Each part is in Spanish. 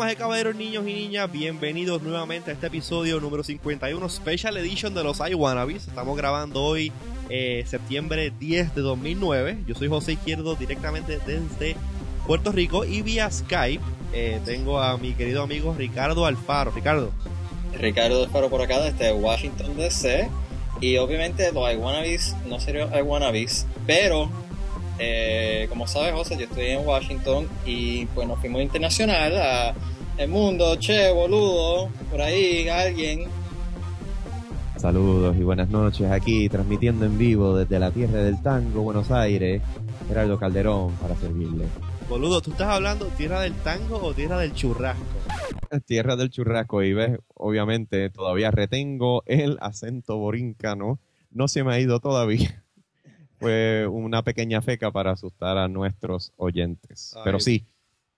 damas caballeros, niños y niñas, bienvenidos nuevamente a este episodio número 51, Special Edition de los iWannabes. Estamos grabando hoy, eh, septiembre 10 de 2009. Yo soy José Izquierdo, directamente desde Puerto Rico y vía Skype eh, tengo a mi querido amigo Ricardo Alfaro. Ricardo. Ricardo Alfaro por acá desde Washington DC. Y obviamente los iWannabes no serían iWannabes, pero eh, como sabes, José, yo estoy en Washington y pues nos fuimos internacional a el mundo, che, boludo, por ahí alguien. Saludos y buenas noches aquí transmitiendo en vivo desde la tierra del tango, Buenos Aires, Gerardo Calderón para servirle. Boludo, ¿tú estás hablando tierra del tango o tierra del churrasco? Tierra del churrasco y ves, obviamente todavía retengo el acento borincano, no se me ha ido todavía fue una pequeña feca para asustar a nuestros oyentes. Pero sí,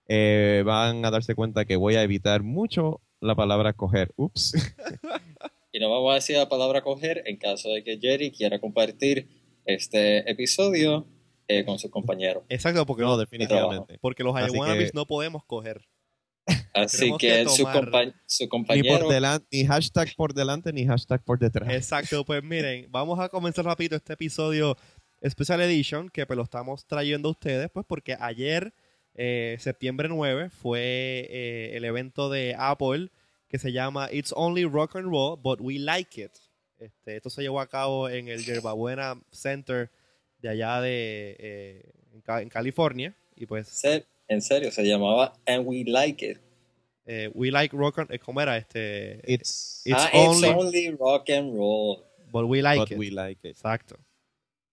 eh, van a darse cuenta que voy a evitar mucho la palabra coger. Ups. y no vamos a decir la palabra coger en caso de que Jerry quiera compartir este episodio eh, con sus compañeros. Exacto, porque no, definitivamente. Porque los iWannabes no podemos coger. Así que, su, su, compañero... Ni, por delante, ni hashtag por delante ni hashtag por detrás. Exacto, pues miren, vamos a comenzar rápido este episodio Special Edition, que pues lo estamos trayendo a ustedes, pues porque ayer, eh, septiembre 9, fue eh, el evento de Apple que se llama It's Only Rock and Roll, but We Like It. Este, esto se llevó a cabo en el Yerbabuena Center de allá de eh, en, California. Y pues. En serio, se llamaba And We Like It. we like rock and ¿cómo era este? It's, ah, only, rock and roll. But we like but We like it. Exacto.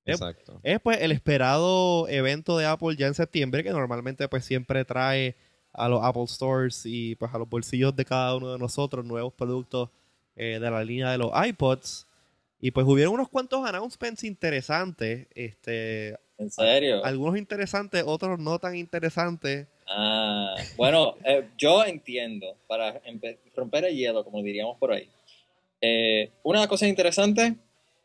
Exacto. Es, pues el esperado evento de Apple ya en septiembre, que normalmente pues siempre trae a los Apple Stores y pues a los bolsillos de cada uno de nosotros nuevos productos eh, de la línea de los iPods. Y pues hubieron unos cuantos announcements interesantes. Este, ¿En serio? Algunos interesantes, otros no tan interesantes. Ah, bueno, eh, yo entiendo, para romper el hielo, como diríamos por ahí. Eh, una cosa interesante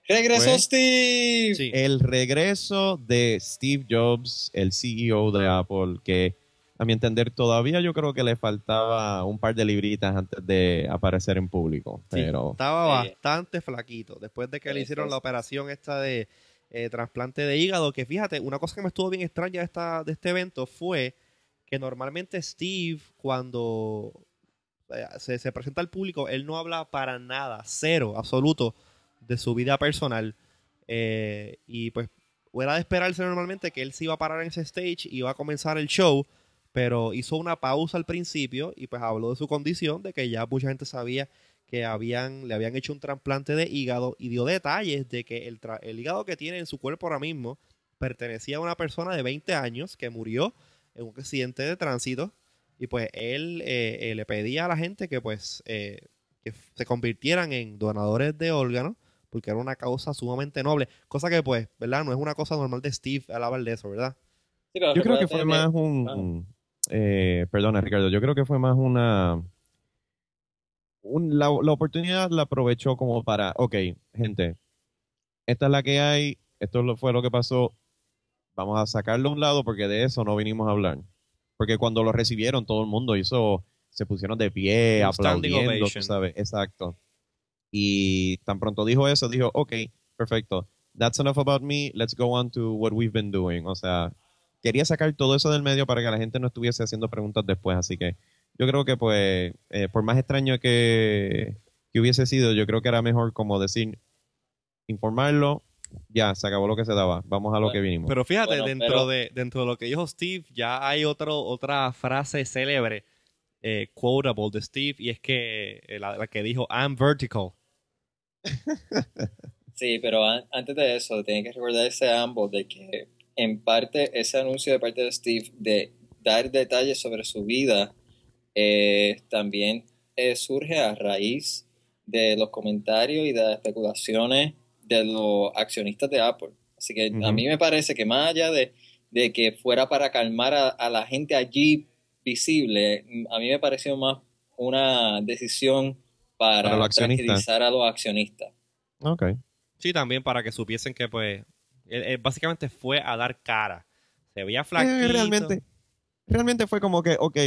¡Regresó Steve! El regreso de Steve Jobs, el CEO de Apple, que a mi entender todavía yo creo que le faltaba un par de libritas antes de aparecer en público. pero estaba bastante flaquito después de que le hicieron la operación esta de eh, trasplante de hígado. Que fíjate, una cosa que me estuvo bien extraña de, esta, de este evento fue que normalmente Steve cuando eh, se, se presenta al público, él no habla para nada, cero, absoluto de su vida personal. Eh, y pues fuera de esperarse normalmente que él se iba a parar en ese stage y iba a comenzar el show, pero hizo una pausa al principio y pues habló de su condición, de que ya mucha gente sabía que habían, le habían hecho un trasplante de hígado y dio detalles de que el, el hígado que tiene en su cuerpo ahora mismo pertenecía a una persona de 20 años que murió en un accidente de tránsito y pues él eh, eh, le pedía a la gente que pues que se convirtieran en donadores de órganos porque era una causa sumamente noble, cosa que pues, ¿verdad? No es una cosa normal de Steve hablar de eso, ¿verdad? yo creo que fue más un... Eh, perdona, Ricardo, yo creo que fue más una... la, oportunidad la aprovechó como para, ok, gente, esta es la que hay, esto fue lo que pasó, vamos a sacarlo a un lado porque de eso no vinimos a hablar. Porque cuando lo recibieron todo el mundo hizo, se pusieron de pie, aplaudiendo, ¿sabes? Exacto. Y tan pronto dijo eso, dijo, ok, perfecto. That's enough about me. Let's go on to what we've been doing. O sea, quería sacar todo eso del medio para que la gente no estuviese haciendo preguntas después. Así que yo creo que, pues, eh, por más extraño que, que hubiese sido, yo creo que era mejor como decir, informarlo, ya, se acabó lo que se daba. Vamos a lo que vinimos. Pero fíjate, dentro, de, dentro de lo que dijo Steve, ya hay otro, otra frase célebre, eh, quotable de Steve, y es que eh, la, que dijo, I'm vertical. Sí, pero antes de eso, tienen que recordarse a ambos de que en parte ese anuncio de parte de Steve de dar detalles sobre su vida eh, también eh, surge a raíz de los comentarios y de las especulaciones de los accionistas de Apple. Así que a mí me parece que más allá de, que fuera para calmar a, la gente allí visible, a mí me pareció más una decisión para, tranquilizar a los accionistas. Ok. Sí, también para que supiesen que, pues, básicamente fue a dar cara. Se veía flaquito. realmente, realmente fue como que, ok,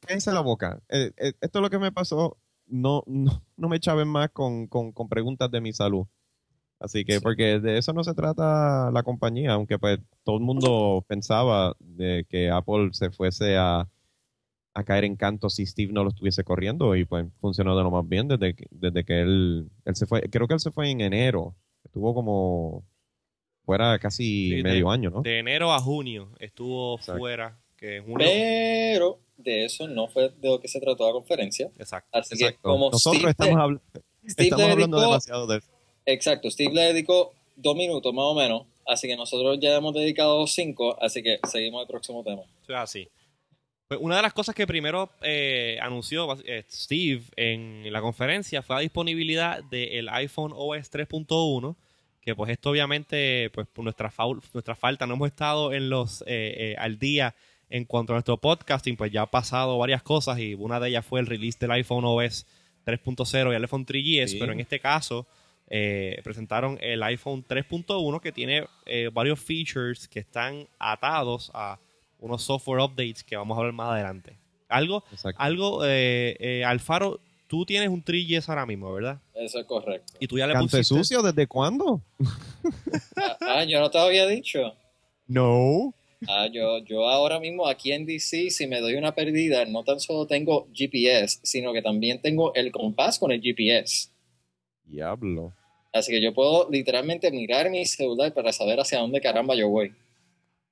cállense la boca. Eh, eh, esto es lo que me pasó. No, no, no me chaven más con, con, con preguntas de mi salud. Así que, Sí. porque de eso no se trata la compañía, aunque pues todo el mundo pensaba de que Apple se fuese a, a caer en canto si Steve no lo estuviese corriendo y pues funcionó de lo más bien desde que, desde que él, él se fue. Creo que él se fue en enero. Estuvo como fuera casi Sí, de- medio año, ¿no? De enero a junio estuvo Exacto. fuera. Que en junio. Pero de eso no fue de lo que se trató la conferencia. Exacto. Así que Exacto. como Nosotros Steve, estamos, habl- Steve estamos hablando dedicó- demasiado de eso. Exacto, Steve le dedicó dos minutos más o menos, así que nosotros ya hemos dedicado cinco, así que seguimos el próximo tema. Eso es así. Pues una de las cosas que primero eh, anunció eh, Steve en la conferencia fue la disponibilidad del iPhone OS 3.1, que pues esto obviamente, pues por nuestra, faul- nuestra falta, no hemos estado en los eh, eh, al día en cuanto a nuestro podcasting, pues ya ha pasado varias cosas y una de ellas fue el release del iPhone OS 3.0 y el iPhone 3GS, Sí. pero en este caso eh, presentaron el iPhone 3.1 que tiene eh, varios features que están atados a unos software updates que vamos a hablar más adelante. Algo, Exacto. algo, eh, eh, Alfaro, tú tienes un 3GS ahora mismo, ¿verdad? Eso es correcto. Y tú ya le ¿Cante pusiste... sucio desde cuándo? Ah, ah, yo no te había dicho. No. Ah, yo, yo ahora mismo aquí en DC, si me doy una perdida, no tan solo tengo GPS, sino que también tengo el compás con el GPS. Diablo. Así que yo puedo literalmente mirar mi celular para saber hacia dónde caramba yo voy.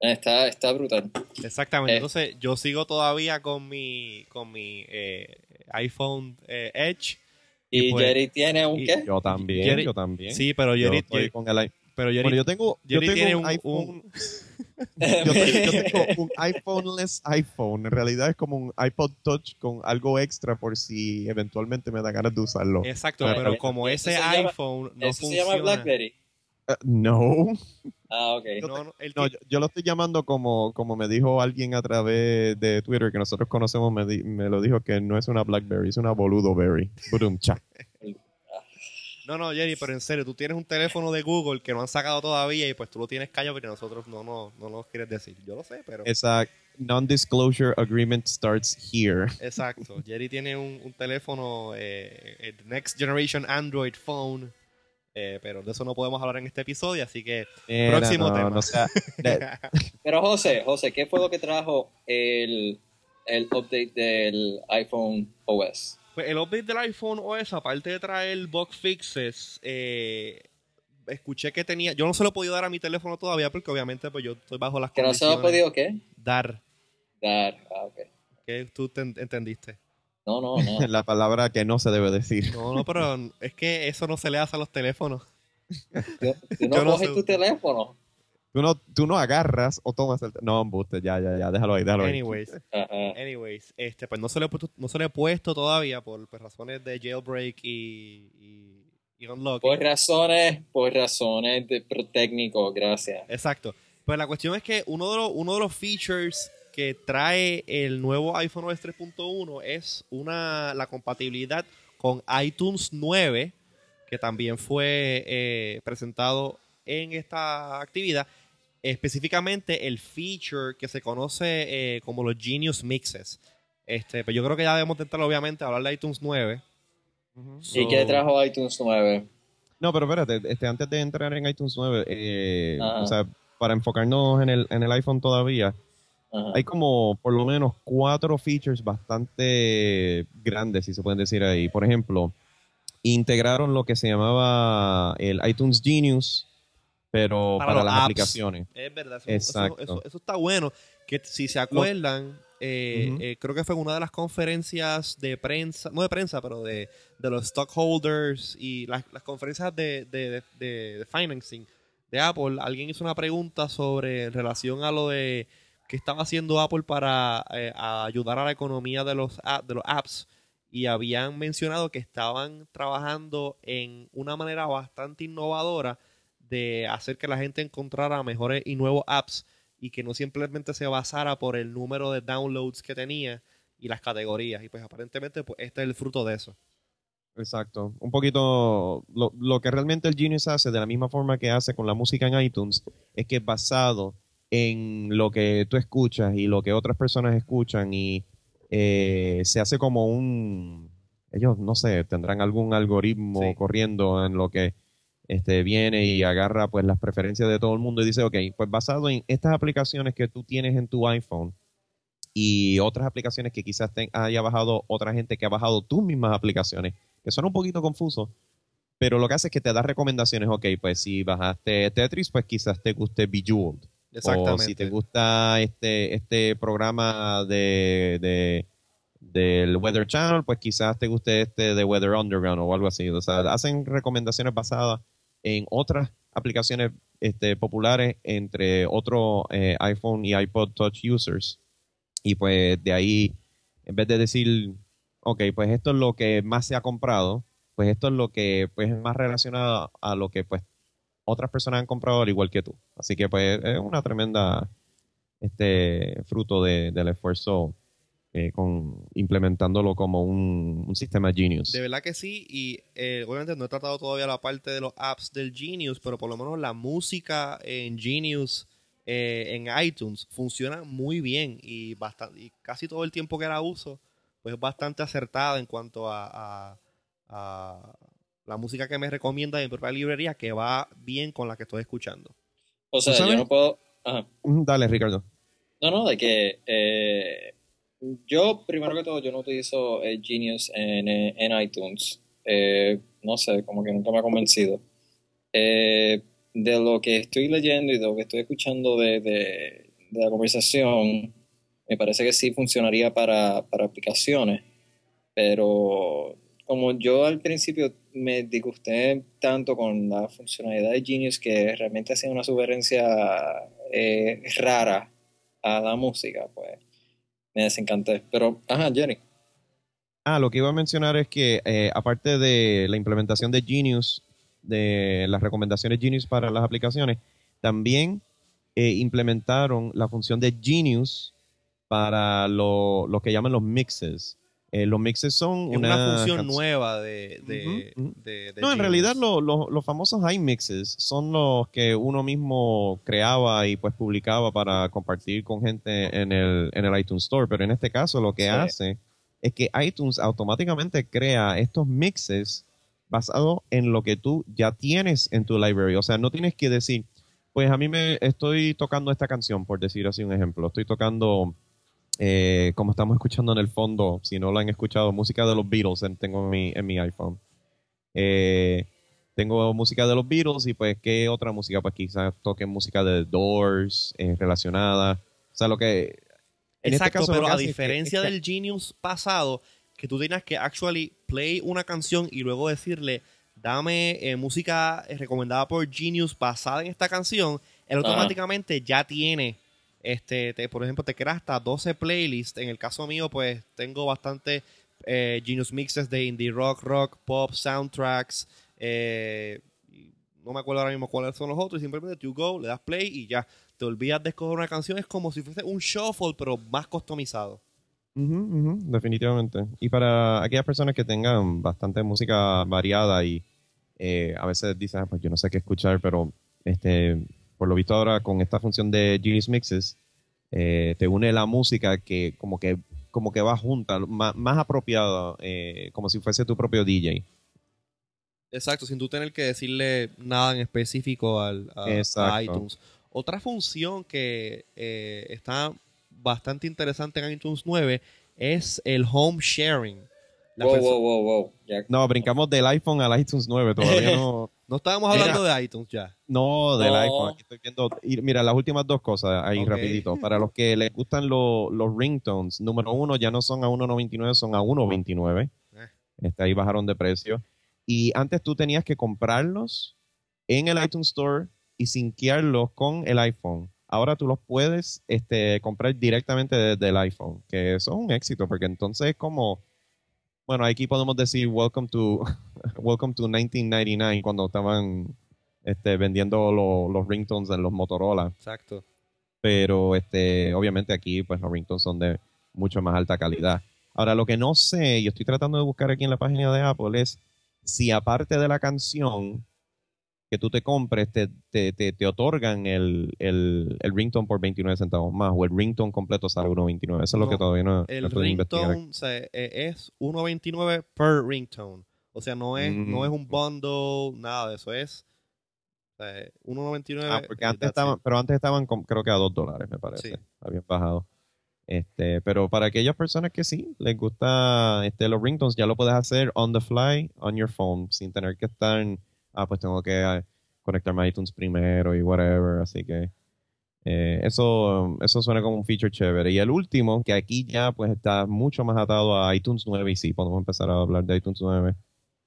Está, está brutal. Exactamente. Eh. Entonces, yo sigo todavía con mi, con mi eh, iPhone eh, Edge. Y, pues- Jerry tiene un qué? Yo también, Jerry- yo también. Sí, pero yo Jerry, estoy Jerry- con el i- pero Jerry- Bueno, yo tengo, yo tengo tiene un, iPhone. un- yo, tengo, yo tengo un iPhoneless iPhone. En realidad es como un iPod Touch con algo extra por si eventualmente me da ganas de usarlo. Exacto, Pero- pero como ese se llama- iPhone no Eso se funciona. llama BlackBerry. Eh, no, Ah, ok. No, no, el no que- yo, yo lo estoy llamando como, como me dijo alguien a través de Twitter que nosotros conocemos, me, di- me lo dijo que no es una Blackberry, es una boludo berry. No, no, Jerry, pero en serio, tú tienes un teléfono de Google que no han sacado todavía y pues tú lo tienes callado pero nosotros no, no, no nos quieres decir. Yo lo sé, pero... Esa non-disclosure agreement starts here. Exacto. Jerry tiene un, un teléfono, eh, el Next Generation Android Phone, eh, pero de eso no podemos hablar en este episodio, así que Mira, Próximo no, tema. no sea- de- Pero José, José, ¿qué fue lo que trajo el, el update del iPhone OS? Pues el update del iPhone OS, aparte de traer bug fixes, eh, escuché que tenía. Yo no se lo he podido dar a mi teléfono todavía porque obviamente pues yo estoy bajo las ¿Que no se lo ha podido qué? dar. Dar. Ah, ok. que tú te en- entendiste? No, no, no. la palabra que no se debe decir. No, no, pero es que eso no se le hace a los teléfonos. Tú, tú no Yo no coges sé. tu teléfono. Tú no, tú no agarras o tomas el... No, embuste, ya, ya, ya, déjalo ahí, déjalo ahí. Anyways, Ajá. anyways, este, pues no se le he puesto, no se le he puesto todavía por pues, razones de jailbreak y, y, y unlocking. Por razones, por razones de pro- técnico, gracias. Exacto. Pues la cuestión es que uno de los, uno de los features que trae el nuevo iPhone OS 3.1 es una, la compatibilidad con iTunes 9, que también fue eh, presentado en esta actividad. Específicamente el feature que se conoce eh, como los Genius Mixes. Este, pero yo creo que ya debemos intentar, obviamente, hablar de iTunes 9. ¿Y So- qué trajo iTunes 9? No, pero espérate, este, antes de entrar en iTunes 9, eh, o sea, para enfocarnos en el, en el iPhone todavía, Ajá. hay como por lo menos cuatro features bastante grandes, si se pueden decir ahí. Por ejemplo, integraron lo que se llamaba el iTunes Genius, pero Para las apps. aplicaciones. Es verdad, eso, Exacto. eso- eso- eso está bueno. Que si se acuerdan, eh, eh, creo que fue en una de las conferencias de prensa, no de prensa, pero de, de los stockholders y las, las conferencias de, de, de- de- de financing de Apple, alguien hizo una pregunta sobre en relación a lo de qué estaba haciendo Apple para eh, ayudar a la economía de los, de los apps y habían mencionado que estaban trabajando en una manera bastante innovadora de hacer que la gente encontrara mejores y nuevos apps y que no simplemente se basara por el número de downloads que tenía y las categorías. Y pues aparentemente pues este es el fruto de eso. Exacto. Un poquito lo, lo que realmente el Genius hace, de la misma forma que hace con la música en iTunes, es que es basado en lo que tú escuchas y lo que otras personas escuchan y eh, se hace como un, ellos no sé, tendrán algún algoritmo Sí. corriendo en lo que este, viene y agarra pues las preferencias de todo el mundo y dice, ok, pues basado en estas aplicaciones que tú tienes en tu iPhone y otras aplicaciones que quizás te- haya bajado otra gente que ha bajado tus mismas aplicaciones, que son un poquito confusos, pero lo que hace es que te da recomendaciones, ok, pues si bajaste Tetris, pues quizás te guste Bejeweled. Exactamente. O si te gusta este, este programa de, de- del Weather Channel, pues quizás te guste este de Weather Underground o algo así. O sea, hacen recomendaciones basadas en otras aplicaciones este, populares entre otros eh, iPhone y iPod Touch users. Y pues de ahí, en vez de decir, ok, pues esto es lo que más se ha comprado, pues esto es lo que pues, es más relacionado a lo que pues otras personas han comprado al igual que tú. Así que pues es una tremenda este fruto de- del esfuerzo eh, con implementándolo como un, sistema Genius. De verdad que sí, y eh, obviamente no he tratado todavía la parte de los apps del Genius, pero por lo menos la música en Genius, eh, en iTunes, funciona muy bien y, bastante, y casi todo el tiempo que la uso, pues es bastante acertada en cuanto a la música que me recomienda en mi propia librería, que va bien con la que estoy escuchando. O sea, yo no puedo... Ajá. Mm, Dale, Ricardo. No, no, de que eh, yo, primero que todo, yo no utilizo eh, Genius en, eh, en iTunes. Eh, no sé, como que nunca me ha convencido. Eh, de lo que estoy leyendo y de lo que estoy escuchando de, de- de la conversación, me parece que sí funcionaría para, para aplicaciones, pero como yo al principio me disgusté tanto con la funcionalidad de Genius que realmente hacía una sugerencia eh, rara a la música, pues me desencanté. Pero, ajá, Jenny. Ah, lo que iba a mencionar es que eh, aparte de la implementación de Genius, de las recomendaciones Genius para las aplicaciones, también eh, implementaron la función de Genius para lo, lo que llaman los mixes. Eh, los mixes son Es una, una función nueva de, de, Ujú, ujú. de- de No, en realidad lo- lo- los famosos iMixes son los que uno mismo creaba y pues publicaba para compartir con gente en el, en el iTunes Store, pero en este caso lo que Sí. hace es que iTunes automáticamente crea estos mixes basado en lo que tú ya tienes en tu library. O sea, no tienes que decir, pues a mí me estoy tocando esta canción, por decir así un ejemplo. Estoy tocando, eh, como estamos escuchando en el fondo, si no la han escuchado, música de los Beatles en- tengo en mi, en mi iPhone. Eh, tengo música de los Beatles y pues, ¿qué otra música? Pues quizás toquen música de The Doors eh, relacionada. O sea, lo que... en este Exacto, caso lo pero a hace es que- diferencia es que- del Genius pasado, que tú tenías que actually play una canción y luego decirle, dame eh, música eh, recomendada por Genius basada en esta canción, él automáticamente ya tiene, este, te- por ejemplo, te crea hasta 12 playlists. En el caso mío, pues tengo bastante eh, Genius mixes de indie rock, rock, pop, soundtracks. eh, no me acuerdo ahora mismo cuáles son los otros. simplemente tú go, le das play y ya. Te olvidas de escoger una canción. Es como si fuese un shuffle, pero más customizado. Ujú, ujú, definitivamente. Y para aquellas personas que tengan bastante música variada y eh, a veces dicen, "Ah, pues yo no sé qué escuchar, pero este, por lo visto ahora con esta función de Genius Mixes, eh, te une la música que como que como que va junta, más, más apropiada, eh, como si fuese tu propio DJ. Exacto, sin tú tener que decirle nada en específico al, a, iTunes. Otra función que eh, está bastante interesante en iTunes 9 es el home sharing. La Wow, wow, wow, wow. Ya- No, brincamos del iPhone al iTunes 9, todavía no. No estábamos Mira. hablando de iTunes ya. No, del No. iPhone. Aquí estoy viendo. y mira, las últimas dos cosas ahí Ok. rapidito. Para los que les gustan lo- los ringtones, número uno ya no son a 1.99, son a 1.29. Eh. Este, ahí bajaron de precio. Y antes tú tenías que comprarlos en el iTunes Store y sinquearlos con el iPhone. Ahora tú los puedes este, comprar directamente desde el iPhone, que eso es un éxito, porque entonces es como, bueno, aquí podemos decir welcome to, welcome to 1999 cuando estaban este, vendiendo lo- los ringtones en los Motorola Exacto. pero este, obviamente aquí pues los ringtones son de mucho más alta calidad. Ahora, lo que no sé, y estoy tratando de buscar aquí en la página de Apple, es si aparte de la canción que tú te compres te, te, te, te otorgan el, el, el ringtone por 29 centavos más o el ringtone completo sale 1.29. Eso es lo que todavía no, El no investigar. ringtone eh, es 1.29 per ringtone. O sea, no es, no Mm. es un bundle, nada de eso. Es o sea, 1.99. Ah, porque antes estaban, pero antes estaban con- creo que a 2 dólares, me parece. Sí. Habían bajado. Este, pero para aquellas personas que sí les gusta este, los ringtones, ya lo puedes hacer on the fly, on your phone, sin tener que estar, ah, pues tengo que conectarme a iTunes primero y whatever. Así que eh, eso, eso suena como un feature chévere. Y el último, que aquí ya pues está mucho más atado a iTunes 9, y sí, podemos empezar a hablar de iTunes 9,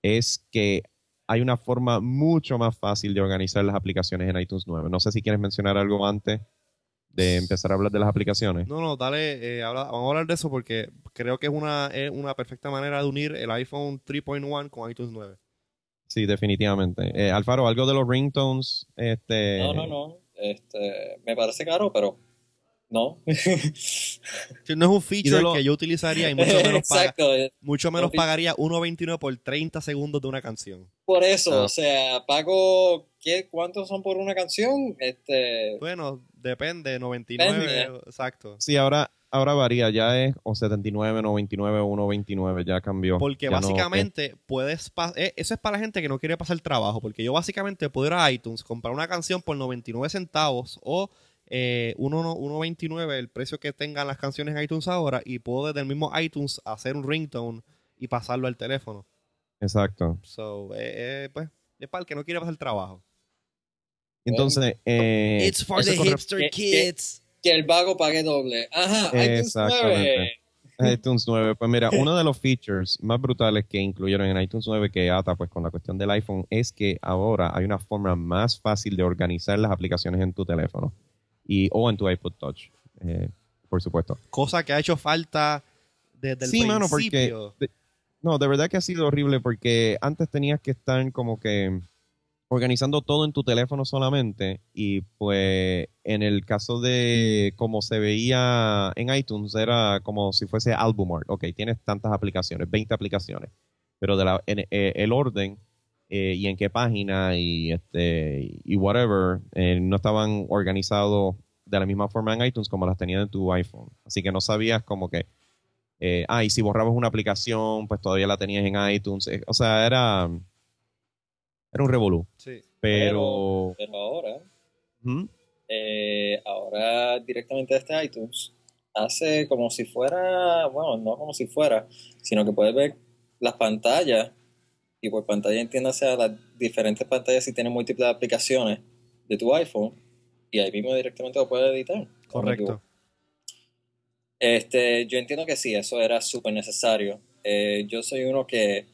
es que hay una forma mucho más fácil de organizar las aplicaciones en iTunes 9. No sé si quieres mencionar algo antes de empezar a hablar de las aplicaciones. No, no, dale, eh, vamos a hablar de eso porque creo que es una, es una perfecta manera de unir el iPhone 3.1 con iTunes 9. Sí, definitivamente. Eh, Alfaro, algo de los ringtones. Este, No, no, no. Este, me parece caro, pero no. No es un feature lo- que yo utilizaría y mucho menos, paga- mucho menos pagaría 1.29 por 30 segundos de una canción. Por eso, Ah. o sea, pago, ¿qué, ¿cuántos son por una canción? Este, Bueno, depende, 99, Depende. exacto. Sí, ahora, ahora varía. Ya es o 79, 99, 129. Ya cambió. Porque Ya no- básicamente puedes eh, eso es para la gente que no quiere pasar trabajo, porque yo básicamente puedo ir a iTunes, comprar una canción por 99 centavos o eh, 1 1.29 el precio que tengan las canciones en iTunes ahora y puedo desde el mismo iTunes hacer un ringtone y pasarlo al teléfono. Exacto. So, eh, eh, pues es para el que no quiere pasar trabajo. Entonces, eh, It's for the hipster ¿Qué- kids. Que el vago pague doble. Ajá, iTunes Exactamente. 9. iTunes 9. Pues mira, uno de los features más brutales que incluyeron en iTunes 9 que ata pues con la cuestión del iPhone es que ahora hay una forma más fácil de organizar las aplicaciones en tu teléfono y o en tu iPod Touch, eh, por supuesto. Cosa que ha hecho falta desde el Sí, mano, porque de- no, de verdad que ha sido horrible porque antes tenías que estar como que organizando todo en tu teléfono solamente y pues en el caso de como se veía en iTunes era como si fuese Album Art. Ok, tienes tantas aplicaciones, 20 aplicaciones, pero de la, en, eh, el orden eh, y en qué página y este y whatever eh, no estaban organizados de la misma forma en iTunes como las tenías en tu iPhone. Así que no sabías como que ah, y si borrabas una aplicación, pues todavía la tenías en iTunes. O sea, era, era un revolú. Sí. Pero, Pero ahora, eh, ahora directamente desde iTunes, hace como si fuera, bueno, no como si fuera, sino que puedes ver las pantallas, y por pantalla entiéndase a las diferentes pantallas si tienes múltiples aplicaciones de tu iPhone, y ahí mismo directamente lo puedes editar. ¿o me Correcto. Este, yo entiendo que sí, eso era súper necesario. Eh, yo soy uno que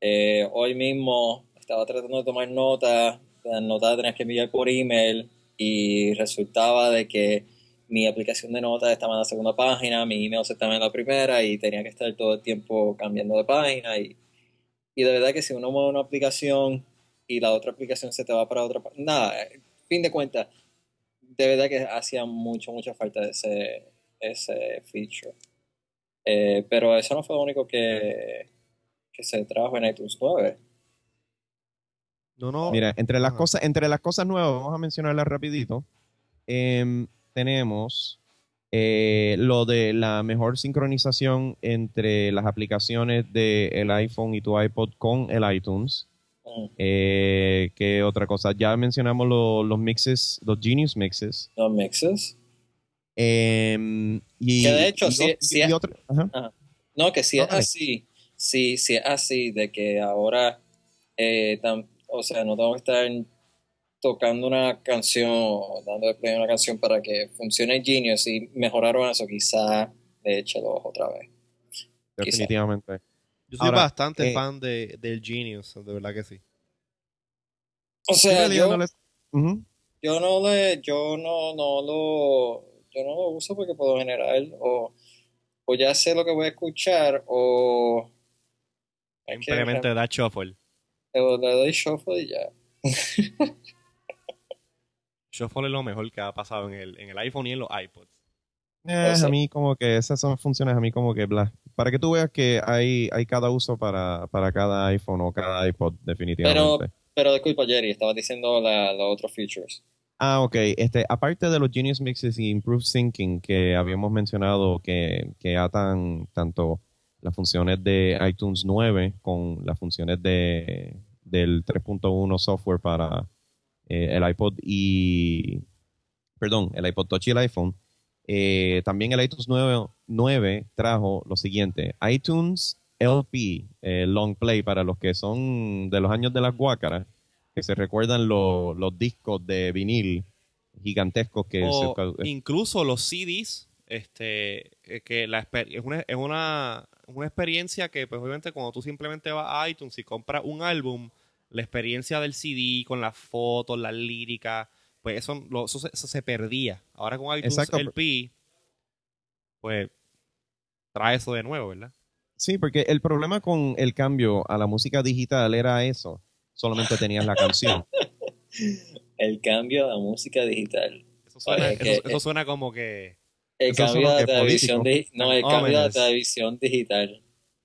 eh, hoy mismo estaba tratando de tomar notas, las notas tenías que enviar por email y resultaba de que mi aplicación de notas estaba en la segunda página, mi email estaba en la primera y tenía que estar todo el tiempo cambiando de página y, y de verdad que si uno mueve una aplicación y la otra aplicación se te va para otra página, nada, fin de cuentas, de verdad que hacía mucho, mucha falta ese, ese feature. Eh, pero eso no fue lo único que, que se trajo en iTunes 9. No, no. Mira, entre las Ajá. cosas, entre las cosas nuevas, vamos a mencionarlas rapidito. Em, tenemos eh, lo de la mejor sincronización entre las aplicaciones del iPhone y tu iPod con el iTunes. Mm, Eh, ¿Qué otra cosa? Ya mencionamos lo- los mixes, los Genius mixes. Los mixes. Em, y, Que de hecho, y sí- ot- sí y es- otra- ajá. No, que si No, es así, si, si es así, de que ahora, eh, tam- o sea, no tengo que estar tocando una canción, o dándole play a una canción para que funcione Genius y mejoraron eso, quizá le eche los otra vez. Quizá. Yo definitivamente. soy Ahora, bastante eh, fan de, del Genius, de verdad que sí. O sea, yo, no les- yo no le, yo no, no lo, yo no lo uso porque por lo general, o, o ya sé lo que voy a escuchar, o que Simplemente da shuffle. Le le doy shuffle y ya. Shuffle es lo mejor que ha pasado en el, en el iPhone y en los iPods. Eh, O sea- a mí como que esas son funciones a mí como que bla. Para que tú veas que hay, hay cada uso para, para cada iPhone o cada iPod definitivamente. pero disculpa, Jerry, estaba diciendo la, los otros features. Ah, ok. Este, aparte de los Genius Mixes y Improved Syncing que habíamos mencionado que, que atan tanto las funciones de iTunes 9 con las funciones de, del 3.1 software para eh, el iPod y, perdón, el iPod Touch y el iPhone, eh, también el iTunes 9, 9, trajo lo siguiente, iTunes LP, eh, Long Play, para los que son de los años de las guácaras, que se recuerdan los discos de vinil gigantescos que o incluso los CDs este que la es una, es una, una experiencia que pues obviamente cuando tú simplemente vas a iTunes y compras un álbum la experiencia del CD con las fotos las líricas pues eso, eso, se, perdía ahora con iTunes LP pues trae eso de nuevo verdad sí porque el problema con el cambio a la música digital era eso solamente tenías la canción. El cambio a la música digital. Eso suena, eso, suena como que... El cambio de televisión No, el cambio de televisión digital.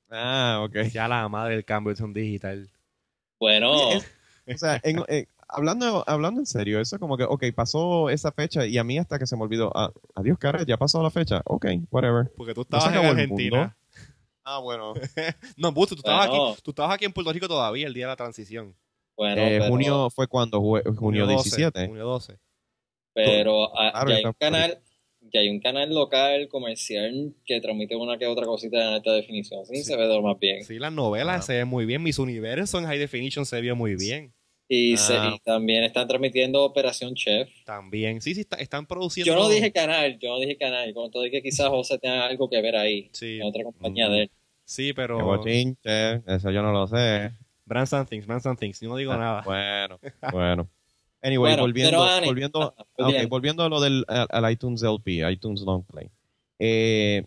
Ah, ok. Ya la madre del cambio de digital. Bueno. o sea, eh, hablando, hablando en serio, eso es como que, ok, pasó esa fecha y a mí hasta que se me olvidó, ah, adiós, cara, ya pasó la fecha. Ok, whatever. Porque tú estabas en Argentina. Ah, bueno. no, Busto, tú, estabas aquí, tú estabas aquí en Puerto Rico todavía el día de la transición. Bueno, eh, junio fue cuando, junio, 17. Junio 12. Pero ah, ya, hay un canal, ya hay un canal local comercial que transmite una que otra cosita en alta definición. Sí, se ve de más bien. Sí, las novelas se ven muy bien. Mis universos en high definition se vio muy bien. Y, ah. también están transmitiendo Operación Chef. También, sí, sí, están produciendo. Yo no dije canal, yo no dije canal. Con todo que quizás José tenga algo que ver ahí. Sí. En otra compañía de él. Sí, pero. eso yo no lo sé. Brand Things, Brand Things, no digo ah, nada. Bueno, bueno. Anyway, volviendo, volviendo, okay, volviendo a lo del al, iTunes LP, iTunes Long Play. Eh,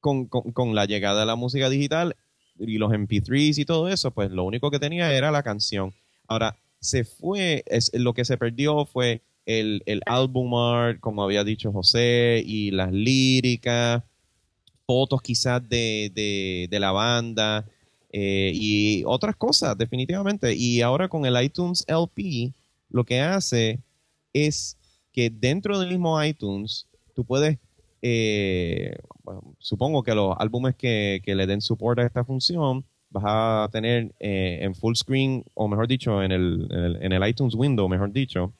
con, con, con, la llegada de la música digital y los MP3s y todo eso, pues lo único que tenía era la canción. Ahora, se fue, es, lo que se perdió fue el, el album art, como había dicho José, y las líricas, fotos quizás de, de, de la banda, eh, y otras cosas, definitivamente. Y ahora con el iTunes LP, lo que hace es que dentro del mismo iTunes, tú puedes, eh, supongo que los álbumes que, le den soporte a esta función, vas a tener eh, en full screen, o mejor dicho, en el, en el, iTunes window, mejor dicho,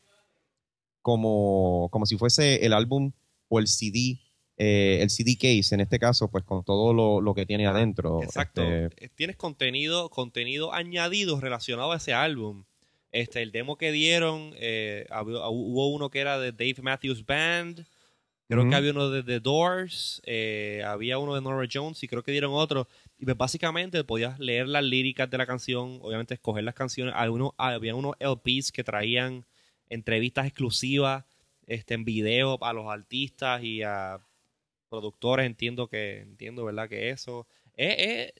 como, como si fuese el álbum o el CD eh, el CD case, en este caso, pues con todo lo, que tiene adentro. Exacto. Este, eh, Tienes contenido, contenido añadido relacionado a ese álbum. Este, el demo que dieron, eh, hubo uno que era de Dave Matthews Band, creo que había uno de The Doors, había uno de Nora Jones y creo que dieron otro. Y pues básicamente podías leer las líricas de la canción, obviamente escoger las canciones. Algunos, había unos LPs que traían entrevistas exclusivas este, en video a los artistas y a productores, entiendo que, entiendo, ¿verdad? Que eso es,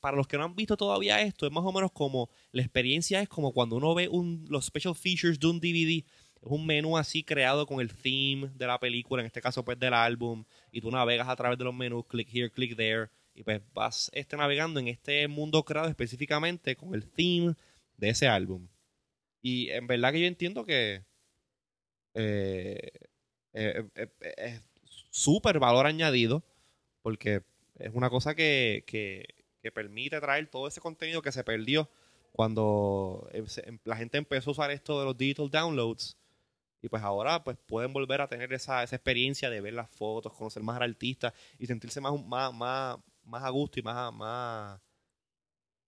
para los que no han visto todavía esto, es más o menos como, la experiencia es como cuando uno ve un, los special features de un DVD, es un menú así creado con el theme de la película, en este caso pues del álbum, y tú navegas a través de los menús, click here, click there, y pues vas este, navegando en este mundo creado específicamente con el theme de ese álbum. Y en verdad que yo entiendo que eh, eh, eh, súper valor añadido, porque es una cosa que, permite traer todo ese contenido que se perdió cuando em, em, la gente empezó a usar esto de los digital downloads. Y pues ahora pues pueden volver a tener esa, esa experiencia de ver las fotos, conocer más al artista y sentirse más, más, más, más a gusto y más, más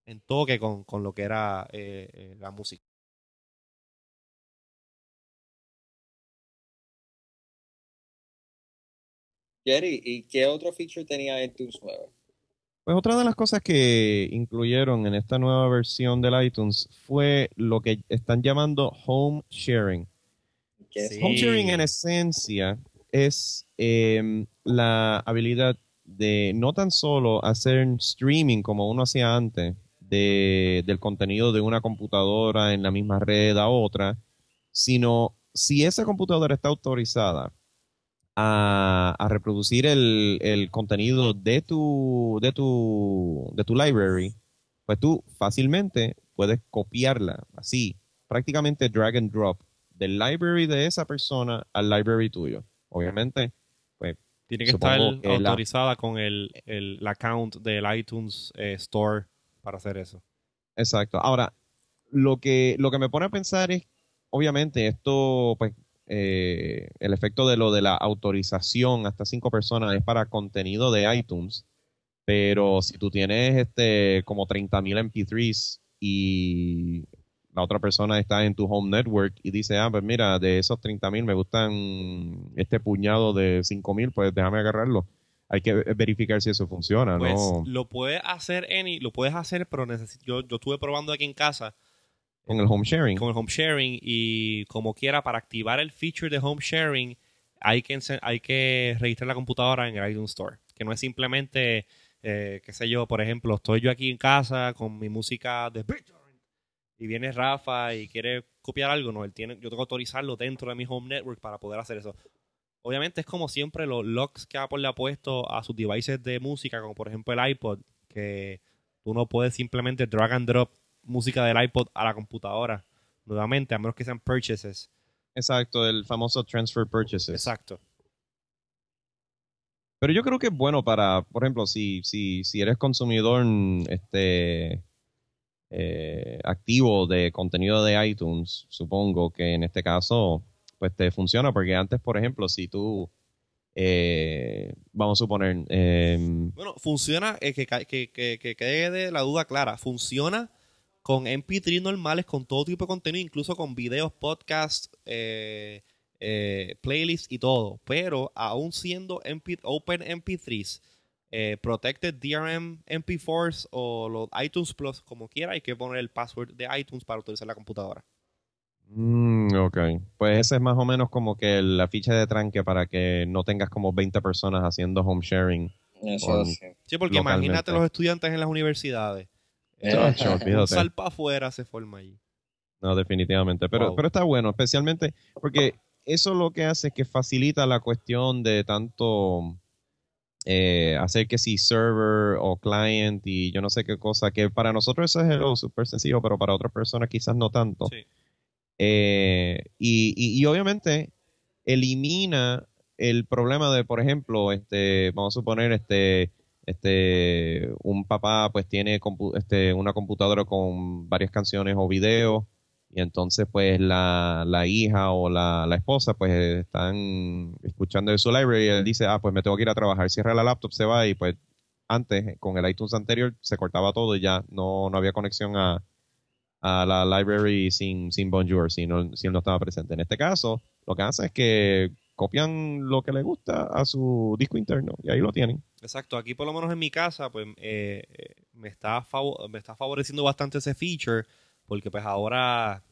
en toque con, con lo que era eh, eh, la música. Jerry, ¿y qué otro feature tenía iTunes nuevo? Pues otra de las cosas que incluyeron en esta nueva versión del iTunes fue lo que están llamando home sharing. Home sharing en esencia es em, la habilidad de no tan solo hacer streaming como uno hacía antes del contenido de una computadora en la misma red a otra, sino si esa computadora está autorizada a, reproducir el, contenido de tu, de tu, de tu library, pues tú fácilmente puedes copiarla así, prácticamente drag and drop del library de esa persona al library tuyo. Obviamente, pues tiene que estar autorizada con el, el, account del iTunes eh, Store para hacer eso. Exacto. Ahora, lo que, lo que me pone a pensar es, obviamente, esto, pues, eh, el efecto de lo de la autorización hasta cinco personas es para contenido de iTunes, pero si tú tienes este como 30.000 MP3s y la otra persona está en tu home network y dice, ah, pues mira, de esos 30.000 me gustan este puñado de 5.000, pues déjame agarrarlo. Hay que verificar si eso funciona, pues, ¿no? Lo puedes hacer, Any, lo puedes hacer, pero necesito, yo, yo estuve probando aquí en casa con el home sharing. Con el home sharing y como quiera, para activar el feature de home sharing, hay que, hay que registrar la computadora en el iTunes Store. Que no es simplemente, eh, qué sé yo, por ejemplo, estoy yo aquí en casa con mi música de y viene Rafa y quiere copiar algo, no, él tiene, yo tengo que autorizarlo dentro de mi home network para poder hacer eso. Obviamente es como siempre los locks que Apple le ha puesto a sus devices de música, como por ejemplo el iPod, que tú no puedes simplemente drag and drop música del iPod a la computadora nuevamente, a menos que sean purchases. Exacto, el famoso transfer purchases. Exacto. Pero yo creo que es bueno para, por ejemplo, si, si, si eres consumidor este, eh, activo de contenido de iTunes, supongo que en este caso pues te funciona, porque antes, por ejemplo, si tú, eh, vamos a suponer... Em, bueno, funciona, eh, que, que, que, que quede la duda clara, funciona con MP3 normales, con todo tipo de contenido, incluso con videos, podcasts, eh, eh, playlists y todo. Pero aún siendo MP, Open MP3s, eh, Protected DRM MP4s o los iTunes Plus, como quiera, hay que poner el password de iTunes para utilizar la computadora. Mm, ok, pues ese es más o menos como que la ficha de tranque para que no tengas como 20 personas haciendo home sharing. sí, porque imagínate los estudiantes en las universidades un sal para afuera se forma allí. No, definitivamente. Pero, pero está bueno, especialmente porque eso lo que hace es que facilita la cuestión de tanto eh, hacer que si server o client y yo no sé qué cosa, que para nosotros eso es algo súper sencillo, pero para otras personas quizás no tanto. Eh, y, y, obviamente elimina el problema de, por ejemplo, este, vamos a suponer, este, este un papá pues tiene este, una computadora con varias canciones o videos y entonces pues la, la hija o la, la, esposa pues están escuchando de su library y él dice ah pues me tengo que ir a trabajar cierra la laptop se va y pues antes con el iTunes anterior se cortaba todo y ya no, no había conexión a, a la library sin, sin Bonjour si, no, si él no estaba presente en este caso lo que hace es que copian lo que le gusta a su disco interno y ahí lo tienen. Exacto, aquí por lo menos en mi casa pues eh, eh, me, está me está favoreciendo bastante ese feature porque pues ahora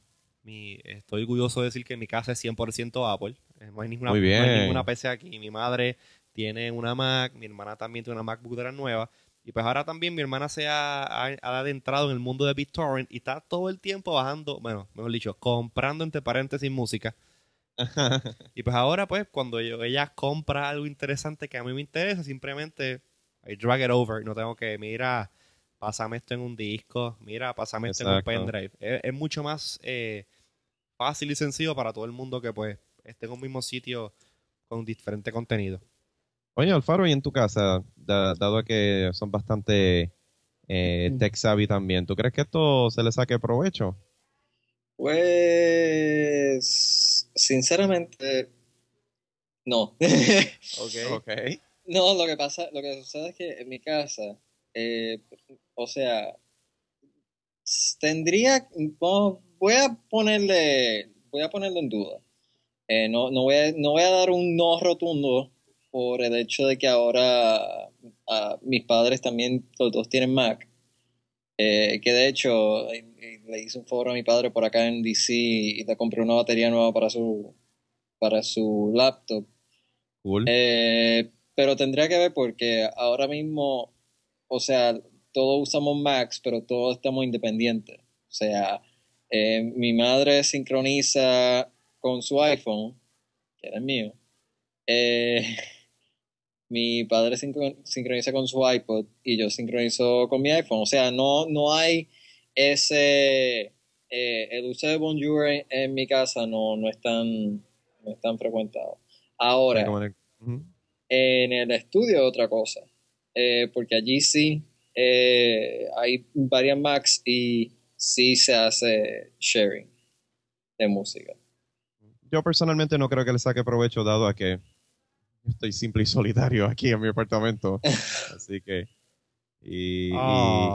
mi, estoy orgulloso de decir que mi casa es 100% Apple. Eh, no hay, ninguna, no hay ninguna PC aquí. Mi madre tiene una Mac, mi hermana también tiene una MacBook de la nueva. Y pues ahora también mi hermana se ha, ha, adentrado en el mundo de BitTorrent y está todo el tiempo bajando, bueno, mejor dicho, comprando entre paréntesis música y pues ahora, pues, cuando ella compra algo interesante que a mí me interesa, simplemente I drag it over. No tengo que, mira, pásame esto en un disco, mira, pásame esto en un pendrive. Es, mucho más eh, fácil y sencillo para todo el mundo que, pues, esté en un mismo sitio con diferente contenido. Oye, Alfaro, y en tu casa, dado que son bastante eh, tech savvy también, ¿tú crees que esto se le saque provecho? Pues, sinceramente, no. okay. No, lo que pasa, lo que sucede es que en mi casa, eh, o sea, tendría, voy a ponerle, voy a ponerlo en duda. Eh, no, no, voy a, no voy a dar un no rotundo por el hecho de que ahora mis padres también, los dos tienen Mac. Eh, que de hecho le hice un foro a mi padre por acá en DC y le compré una batería nueva para su, para su laptop. Eh, pero tendría que ver porque ahora mismo, o sea, todos usamos Macs, pero todos estamos independientes. O sea, eh, mi madre sincroniza con su iPhone, que es mío, mi padre sincro- sincroniza con su iPod y yo sincronizo con mi iPhone. O sea, no, no hay ese... eh, el uso de Bonjour en, en mi casa no, no, es tan, no es tan frecuentado. Ahora, en el- Ujú. en el estudio otra cosa, eh, porque allí sí eh, hay varias Macs y sí se hace sharing de música. Yo personalmente no creo que le saque provecho dado a que estoy simple y solitario aquí en mi apartamento. Así que... Y, y-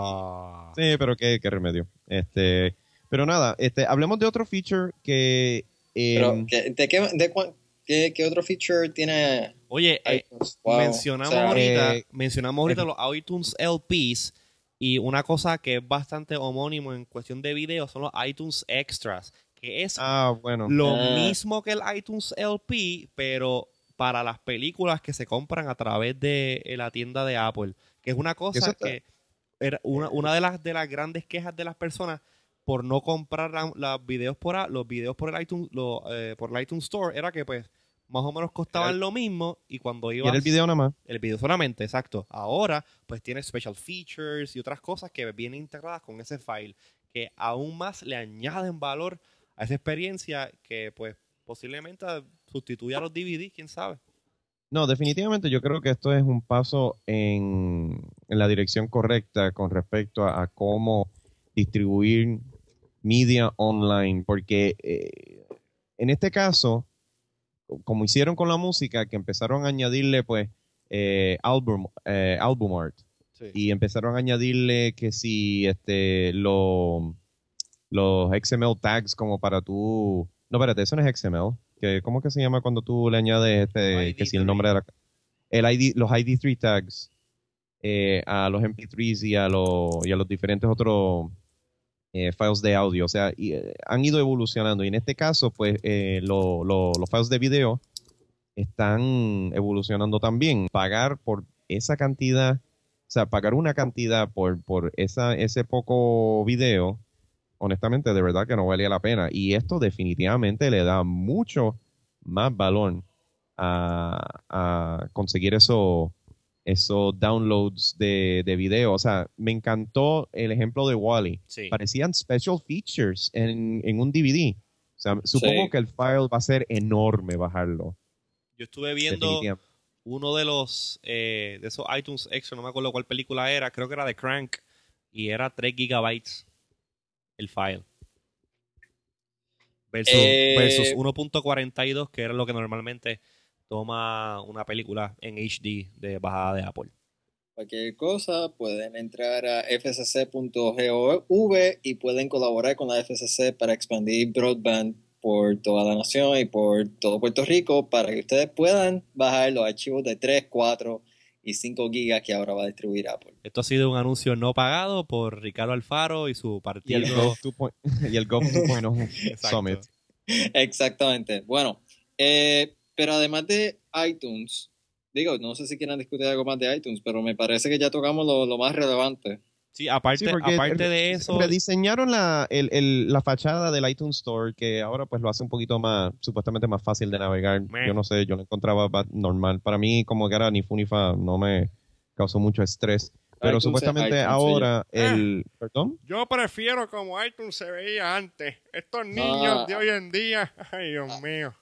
Sí, pero qué, qué remedio. Este, pero nada, este, hablemos de otro feature que... Pero, em, ¿qué, de qué, de cuán- qué- qué otro feature tiene Oye, eh, iTunes? Wow. mencionamos O sea, ahorita, eh, mencionamos ahorita el- los iTunes LPs y una cosa que es bastante homónimo en cuestión de video son los iTunes Extras, que es ah, bueno. lo Ah. mismo que el iTunes LP, pero para las películas que se compran a través de eh, la tienda de Apple, que es una cosa que era una, una de las de las grandes quejas de las personas por no comprar la- los videos por los videos por el iTunes lo, eh, por el iTunes Store era que pues más o menos costaban lo mismo y cuando y ibas era el video nada más. el video solamente, exacto. Ahora, pues tiene special features y otras cosas que vienen integradas con ese file, que aún más le añaden valor a esa experiencia que, pues, posiblemente sustituya a los DVD, quién sabe. No, definitivamente yo creo que esto es un paso en, en la dirección correcta con respecto a, a cómo distribuir media online, porque eh, en este caso, como hicieron con la música, que empezaron a añadirle pues eh, album, eh, album art. Y empezaron a añadirle que si este lo- los XML tags como para tú no espérate eso no es XML que cómo que se llama cuando tú le añades este que si el ID3. nombre de la el ID los ID3 tags eh, a los MP3s y a los y a los diferentes otros eh, files de audio o sea y, eh, han ido evolucionando. Y en este caso pues lo- lo- los files de video están evolucionando también. Pagar por esa cantidad o sea, pagar una cantidad por, por esa, ese poco video, honestamente, de verdad que no valía la pena. Y esto definitivamente le da mucho más valor a, a conseguir eso- esos downloads de, de video. O sea, me encantó el ejemplo de Wally. Sí. Parecían special features en, en un DVD. O sea, supongo Sí. que el file va a ser enorme bajarlo. Yo estuve viendo uno de los, eh, de esos iTunes Extra, no me acuerdo cuál película era, creo que era de Crank, y era 3 gigabytes el file. Versus, Eh, versus 1.42, que era lo que normalmente toma una película en HD de bajada de Apple. Cualquier cosa, pueden entrar a fcc.gov y pueden colaborar con la FCC para expandir broadband por toda la nación y por todo Puerto Rico para que ustedes puedan bajar los archivos de 3, 4 y 5 gigas que ahora va a distribuir Apple. Esto ha sido un anuncio no pagado por Ricardo Alfaro y su partido. el Gov 2.0 y el Gov 2.0 Exacto. Summit. Exactamente. Bueno, eh, pero además de iTunes, digo, no sé si quieran discutir algo más de iTunes, pero me parece que ya tocamos lo, lo más relevante. Sí, aparte, Sí, porque aparte re- de eso, Rediseñaron la, el- el- la fachada del iTunes Store, que ahora pues lo hace un poquito más, supuestamente más fácil de navegar. Meh. Yo no sé, yo lo encontraba ba- normal. Para mí, como que era ni fu ni fa, no me causó mucho estrés. Pero iTunes supuestamente iTunes, ahora oye. el... ¿Perdón? Yo prefiero como iTunes se veía antes. Estos niños de hoy en día, ay Dios mío.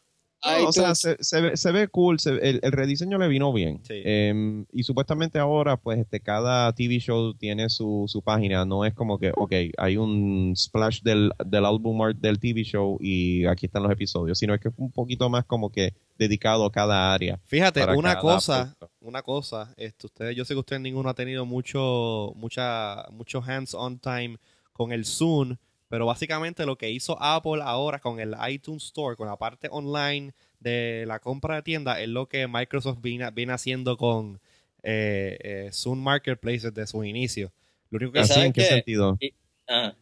O sea, se, se ve, se ve cool, se- el, el rediseño le vino bien. Sí. Em, y supuestamente ahora, pues, este, cada TV show tiene su, su página. No es como que, ok, hay un splash del, del álbum art del TV show y aquí están los episodios, sino es que es un poquito más como que dedicado a cada área. Fíjate, una cosa, punto. una cosa, este, ustedes, yo sé que ustedes ninguno ha tenido mucho, mucha, mucho hands-on time con el Zoom, pero básicamente lo que hizo Apple ahora con el iTunes Store, con la parte online de la compra de tienda, es lo que Microsoft viene, viene haciendo con eh, eh, Zoom Marketplace desde su inicio. Lo único que, ¿Y ¿Así saben en qué sentido?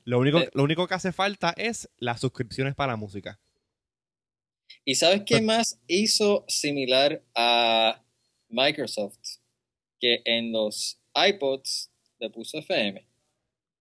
Lo único, eh, lo único que hace falta es las suscripciones para la música. ¿Y sabes qué Pues- más hizo similar a Microsoft? Que en los iPods le puso FM.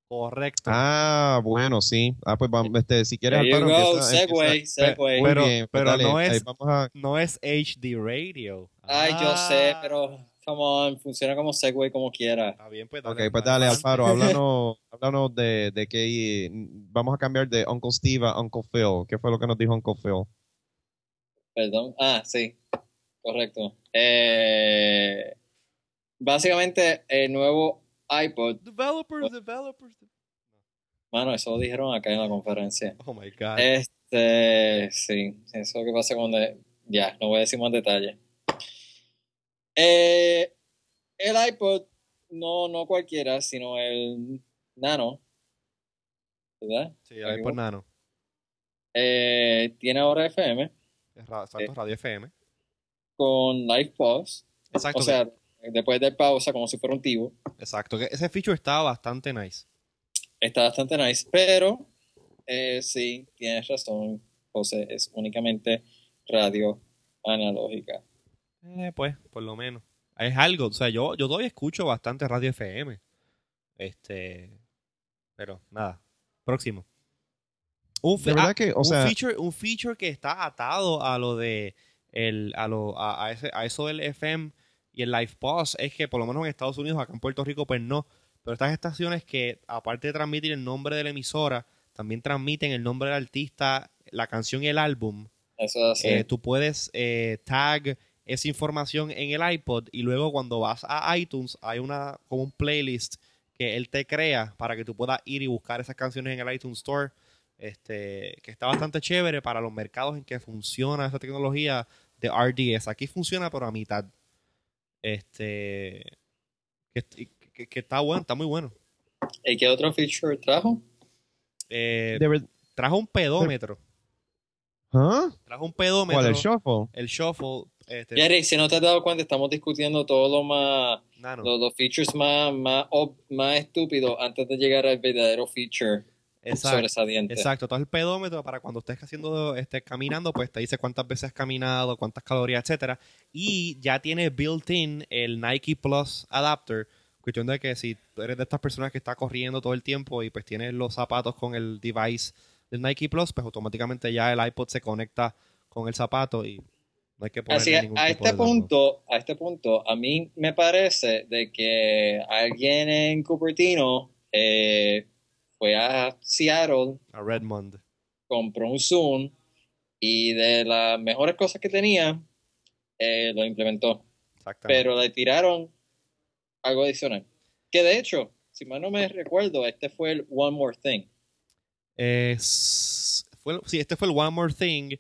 Correcto. Ah, bueno, sí. Ah, pues vamos, este, si quieres, There you Alvaro, go, empieza- segue, empieza- segue. Muy Pero- bien, pues pero dale, no es- a- No es HD Radio. Ay, yo sé, Ah. pero come on, funciona como Segway como quiera. Está bien, pues Ok, dale. pues dale. Alfaro, háblanos, háblanos de, de que vamos a cambiar de Uncle Steve a Uncle Phil. ¿Qué fue lo que nos dijo Uncle Phil? Perdón. Ah, sí. Correcto. Eh, básicamente, el nuevo iPod. Developers, developers. Mano, eso lo dijeron acá en la conferencia. Oh my god. Este, sí, eso que pasa cuando... Ya, no voy a decir más detalles. Eh, el iPod, no, no cualquiera, sino el Nano, ¿verdad? sí, ahí por nano. Eh, tiene ahora FM Exacto, Eh. Radio FM. con Live Pause, Exacto. o sea, después de pausa, como si fuera un tivo. exacto. que ese feature estaba bastante nice. Está bastante nice, pero eh, sí, tienes razón, José, es únicamente radio analógica. Eh, pues, por lo menos. Es algo. O sea, yo, yo todavía escucho bastante Radio FM. Este. Pero, nada. Próximo. Un, fe- ah, que, o un sea, feature, un feature que está atado a lo de el, a, lo, a, a ese, a eso del FM y el live pause es que por lo menos en Estados Unidos, acá en Puerto Rico, pues no. Pero estas estaciones que, aparte de transmitir el nombre de la emisora, también transmiten el nombre del artista, la canción y el álbum. Eso es así. Eh, tú puedes eh, tag esa información en el iPod y luego cuando vas a iTunes hay una como un playlist que él te crea para que tú puedas ir y buscar esas canciones en el iTunes Store. Este, que está bastante chévere para los mercados en que funciona esa tecnología de RDS. Aquí funciona pero a mitad. Este que, que- que está bueno, está muy bueno. ¿Y qué otro feature trajo? Eh, trajo un pedómetro. ¿Ah? Trajo un pedómetro. ¿Cuál? ¿El shuffle? El shuffle. Este, Jerry, si no te has dado cuenta, estamos discutiendo todo lo más, los, los features más, más, más estúpidos antes de llegar al verdadero feature Exacto. sobresaliente. Exacto, todo el pedómetro para cuando estés haciendo, estés caminando, pues te dice cuántas veces has caminado, cuántas calorías, etcétera. Y ya tiene built-in el Nike Plus Adapter. Cuestión de que si tú eres de estas personas que está corriendo todo el tiempo y pues tienes los zapatos con el device del Nike Plus, pues automáticamente ya el iPod se conecta con el zapato y no hay que Así a este punto, a este punto, a mí me parece de que alguien en Cupertino eh, fue a Seattle, A Redmond. compró un Zoom y de las mejores cosas que tenía, eh, lo implementó. Exactamente. pero le tiraron algo adicional. Que de hecho, si mal no me recuerdo, este fue el One More Thing. Es- fue, sí, este fue el One More Thing.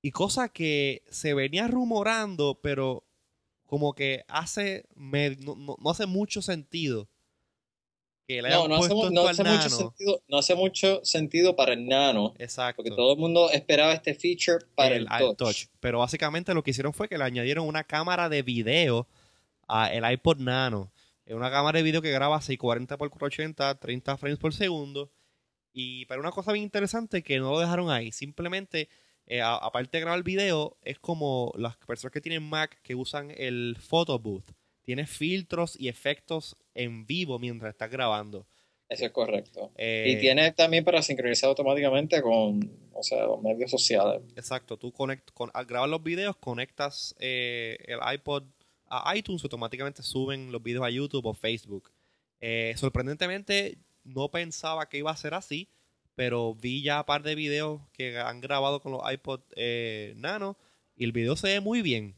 Y cosa que se venía rumorando, pero como que hace me- no, no- no hace mucho sentido que le No, no hace, no al mucho sentido, no hace mucho sentido para el nano, Exacto. porque todo el mundo esperaba este feature para el, al touch. Pero básicamente lo que hicieron fue que le añadieron una cámara de video a el iPod Nano. Es una cámara de video que graba 640 x 480, 30 frames por segundo. Y pero una cosa bien interesante que no lo dejaron ahí. Simplemente, eh, a- aparte de grabar video, es como las personas que tienen Mac que usan el Photo Booth. Tiene filtros y efectos en vivo mientras estás grabando. Eso es correcto. Eh, y tiene también para sincronizar automáticamente con, o sea, los medios sociales. Exacto, tú conect, con, al grabar los videos conectas eh, el iPod a iTunes, automáticamente suben los videos a YouTube o Facebook. Eh, sorprendentemente, no pensaba que iba a ser así, pero vi ya un par de videos que han grabado con los iPod eh, Nano y el video se ve muy bien.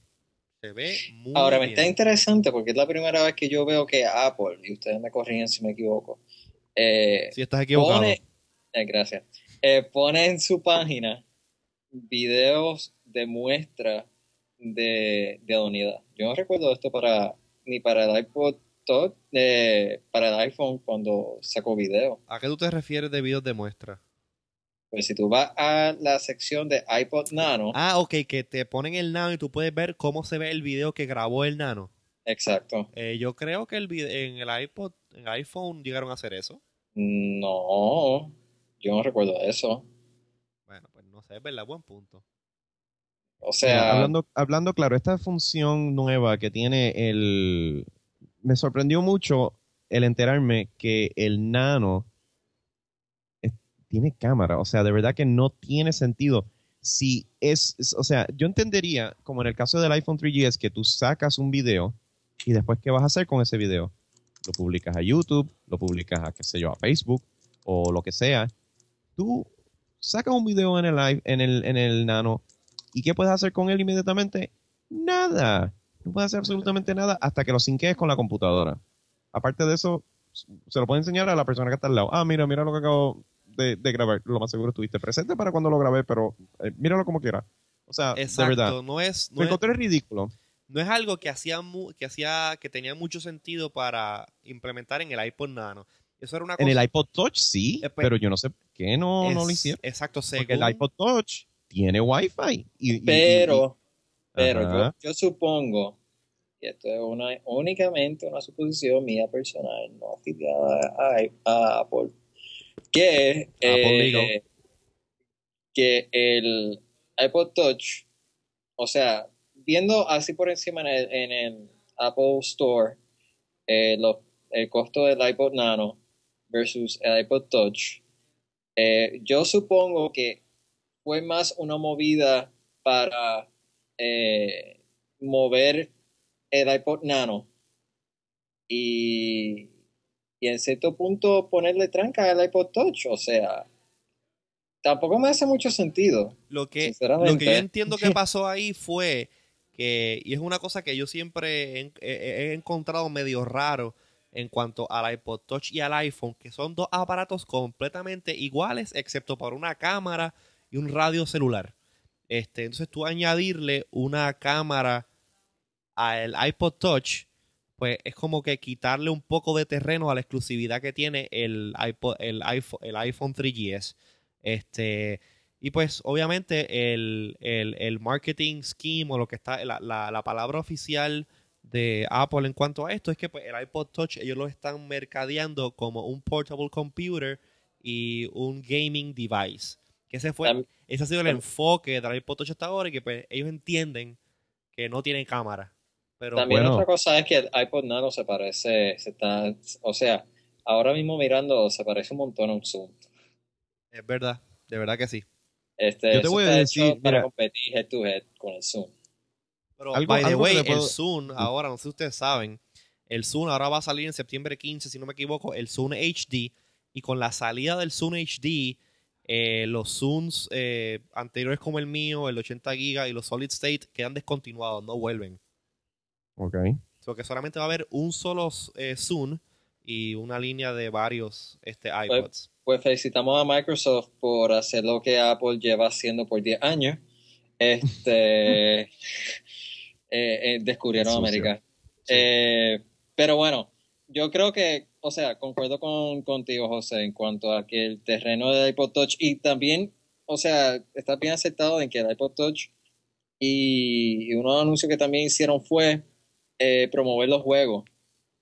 Se ve muy Ahora, me está interesante porque es la primera vez que yo veo que Apple, y ustedes me corrigen si me equivoco, eh, Si estás equivocado. pone, eh, gracias, Eh, pone en su página videos de muestra de, de unidad. Yo no recuerdo esto para ni para el iPod Touch, para el iPhone cuando sacó video. ¿A qué tú te refieres de videos de muestra? Pues si tú vas a la sección de iPod Nano, Ah, ok, que te ponen el Nano y tú puedes ver cómo se ve el video que grabó el Nano. exacto. Eh, yo creo que el vide- en el iPod, en el iPhone llegaron a hacer eso. No, yo no recuerdo eso. Bueno, pues no sé, es verdad, buen punto. O sea, hablando, hablando claro, esta función nueva que tiene el... Me sorprendió mucho el enterarme que el Nano tiene cámara. O sea, de verdad que no tiene sentido. Si es, o sea, yo entendería, como en el caso del iPhone 3GS, que tú sacas un video Y después, ¿qué vas a hacer con ese video? Lo publicas a YouTube, lo publicas a, qué sé yo, a Facebook o lo que sea. Tú sacas un video en el en el, en el nano, ¿y qué puedes hacer con él inmediatamente? Nada. No puedes hacer absolutamente nada hasta que lo sinques con la computadora. Aparte de eso, se lo puede enseñar a la persona que está al lado. Ah, mira, mira lo que acabo de, de grabar. Lo más seguro estuviste presente para cuando lo grabé, pero eh, míralo como quiera. O sea, de verdad. Exacto, no es, no Me es, encontré ridículo. no es algo que hacía, mu- que hacía, que tenía mucho sentido para implementar en el iPod Nano. Eso era una cosa. En el iPod Touch sí, Eh, pues, pero yo no sé por qué no, no lo es- hicieron. Exacto, según, Porque el iPod Touch tiene Wi-Fi. Y, y- Pero, pero yo, yo supongo, y esto es una, únicamente una suposición mía personal, no afiliada a, a Apple, que, Apple eh, que el iPod Touch, o sea, viendo así por encima en el, en el Apple Store, eh, el costo del iPod Nano versus el iPod Touch, eh, yo supongo que fue más una movida para eh, mover el iPod Nano. Y, y en cierto punto ponerle tranca al iPod Touch. O sea, tampoco me hace mucho sentido. Lo que, lo que yo entiendo que pasó ahí fue que, y es una cosa que yo siempre he, he- he encontrado medio raro en cuanto al iPod Touch y al iPhone, que son dos aparatos completamente iguales, excepto por una cámara y un radio celular. Este, entonces tú añadirle una cámara al iPod Touch, pues es como que quitarle un poco de terreno a la exclusividad que tiene el iPod, el iPhone, el iPhone 3GS. Este, y pues obviamente el, el, el marketing scheme o lo que está, la, la, la palabra oficial de Apple en cuanto a esto es que pues, el iPod Touch ellos lo están mercadeando como un portable computer y un gaming device. Que ese fue, ese ha sido el enfoque del iPod Touch hasta ahora y que pues, ellos entienden que no tiene cámara. Pero También bueno. otra cosa es que el iPod Nano se parece, se está, o sea, ahora mismo mirando se parece un montón a un Zoom. es verdad, de verdad que sí. Este, Yo te voy a decir, hecho para mira. competir head to head con el Zoom. Pero, Algo- by the way, puedo- el Zoom, ahora, no sé si ustedes saben, el Zoom ahora va a salir en septiembre 15, si no me equivoco, el Zoom HD. Y con la salida del Zoom HD, eh, los Zooms eh, anteriores como el mío, el 80 GB y los Solid State quedan descontinuados, no vuelven. Ok. O sea, que solamente va a haber un solo eh, Zoom y una línea de varios este, iPods. Pues felicitamos a Microsoft por hacer lo que Apple lleva haciendo por 10 años. Este, eh, eh, descubrieron. América. Sí. Eh, pero bueno, yo creo que, o sea, concuerdo con, contigo, José, en cuanto a que el terreno del iPod Touch y también, o sea, está bien aceptado en que el iPod Touch y, y uno de los anuncios que también hicieron fue eh, promover los juegos.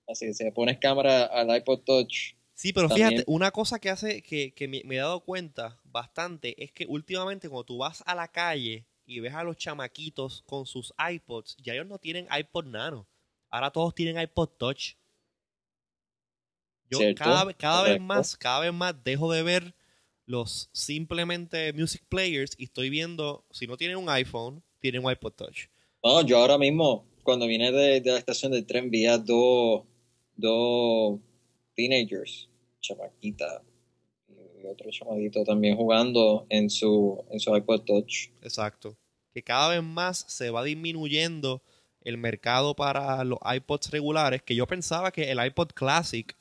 Así que si le pones cámara al iPod Touch, Sí, pero También- fíjate, una cosa que hace que, que me, me he dado cuenta bastante es que últimamente cuando tú vas a la calle y ves a los chamaquitos con sus iPods, ya ellos no tienen iPod Nano. Ahora todos tienen iPod Touch. Yo Cierto, cada, cada vez más, cada vez más dejo de ver los simplemente music players y estoy viendo, si no tienen un iPhone, tienen un iPod Touch. No, yo ahora mismo, cuando vine de, la estación del tren, vi a dos, dos teenagers, chamaquita, y otro chamaquito también jugando en su, en su iPod Touch. Exacto. Que cada vez más se va disminuyendo el mercado para los iPods regulares, que yo pensaba que el iPod Classic,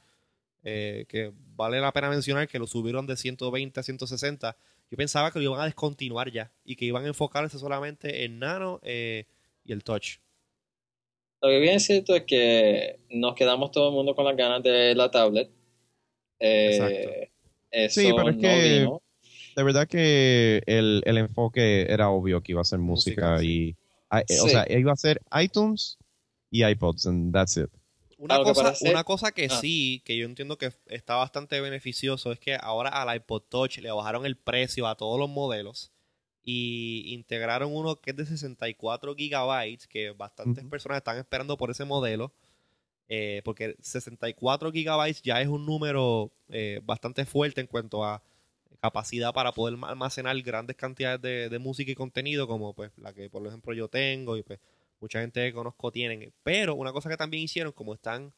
eh, que vale la pena mencionar que lo subieron de 120 a 160, yo pensaba que lo iban a descontinuar ya y que iban a enfocarse solamente en Nano eh, y el Touch. Lo que bien es cierto es que nos quedamos todo el mundo con las ganas de la tablet. Eh, Exacto. Eso Sí, pero es no que- vino. De verdad que el, el enfoque era obvio que iba a ser música, Música, y... eh, O Sí. sea, iba a ser iTunes y iPods, and that's it. Una, cosa, hacer- una cosa que Ah. sí, que yo entiendo que está bastante beneficioso, es que ahora al iPod Touch le bajaron el precio a todos los modelos y integraron uno que es de 64 gigabytes, que bastantes personas están esperando por ese modelo, eh, porque 64 gigabytes ya es un número eh, bastante fuerte en cuanto a capacidad para poder almacenar grandes cantidades de, de música y contenido, como pues la que por ejemplo yo tengo y pues mucha gente que conozco tienen. Pero una cosa que también hicieron, como están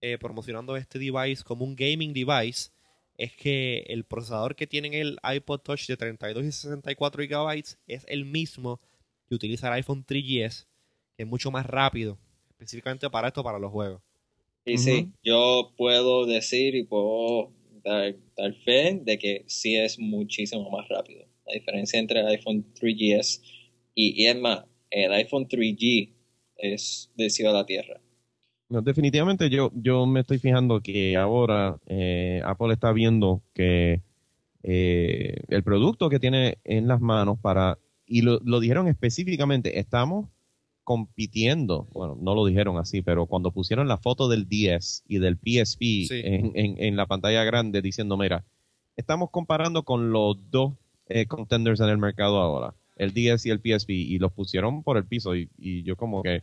eh, promocionando este device como un gaming device, es que el procesador que tiene el iPod Touch de 32 y 64 GB es el mismo que utiliza el iPhone 3GS, que es mucho más rápido, específicamente para esto, para los juegos. Y sí, yo puedo decir y puedo dar, dar, fe de que sí es muchísimo más rápido. La diferencia entre el iPhone 3GS y, y es más, el iPhone 3G es de cielo a la tierra. No, definitivamente yo, yo me estoy fijando que ahora eh, Apple está viendo que eh, el producto que tiene en las manos para, y lo, lo, dijeron específicamente, estamos compitiendo, bueno, no lo dijeron así, pero cuando pusieron la foto del 10 y del PSP sí. en, en, en, la pantalla grande diciendo, mira, estamos comparando con los dos eh, contenders en el mercado ahora, el 10 y el PSP, y los pusieron por el piso y, y yo como que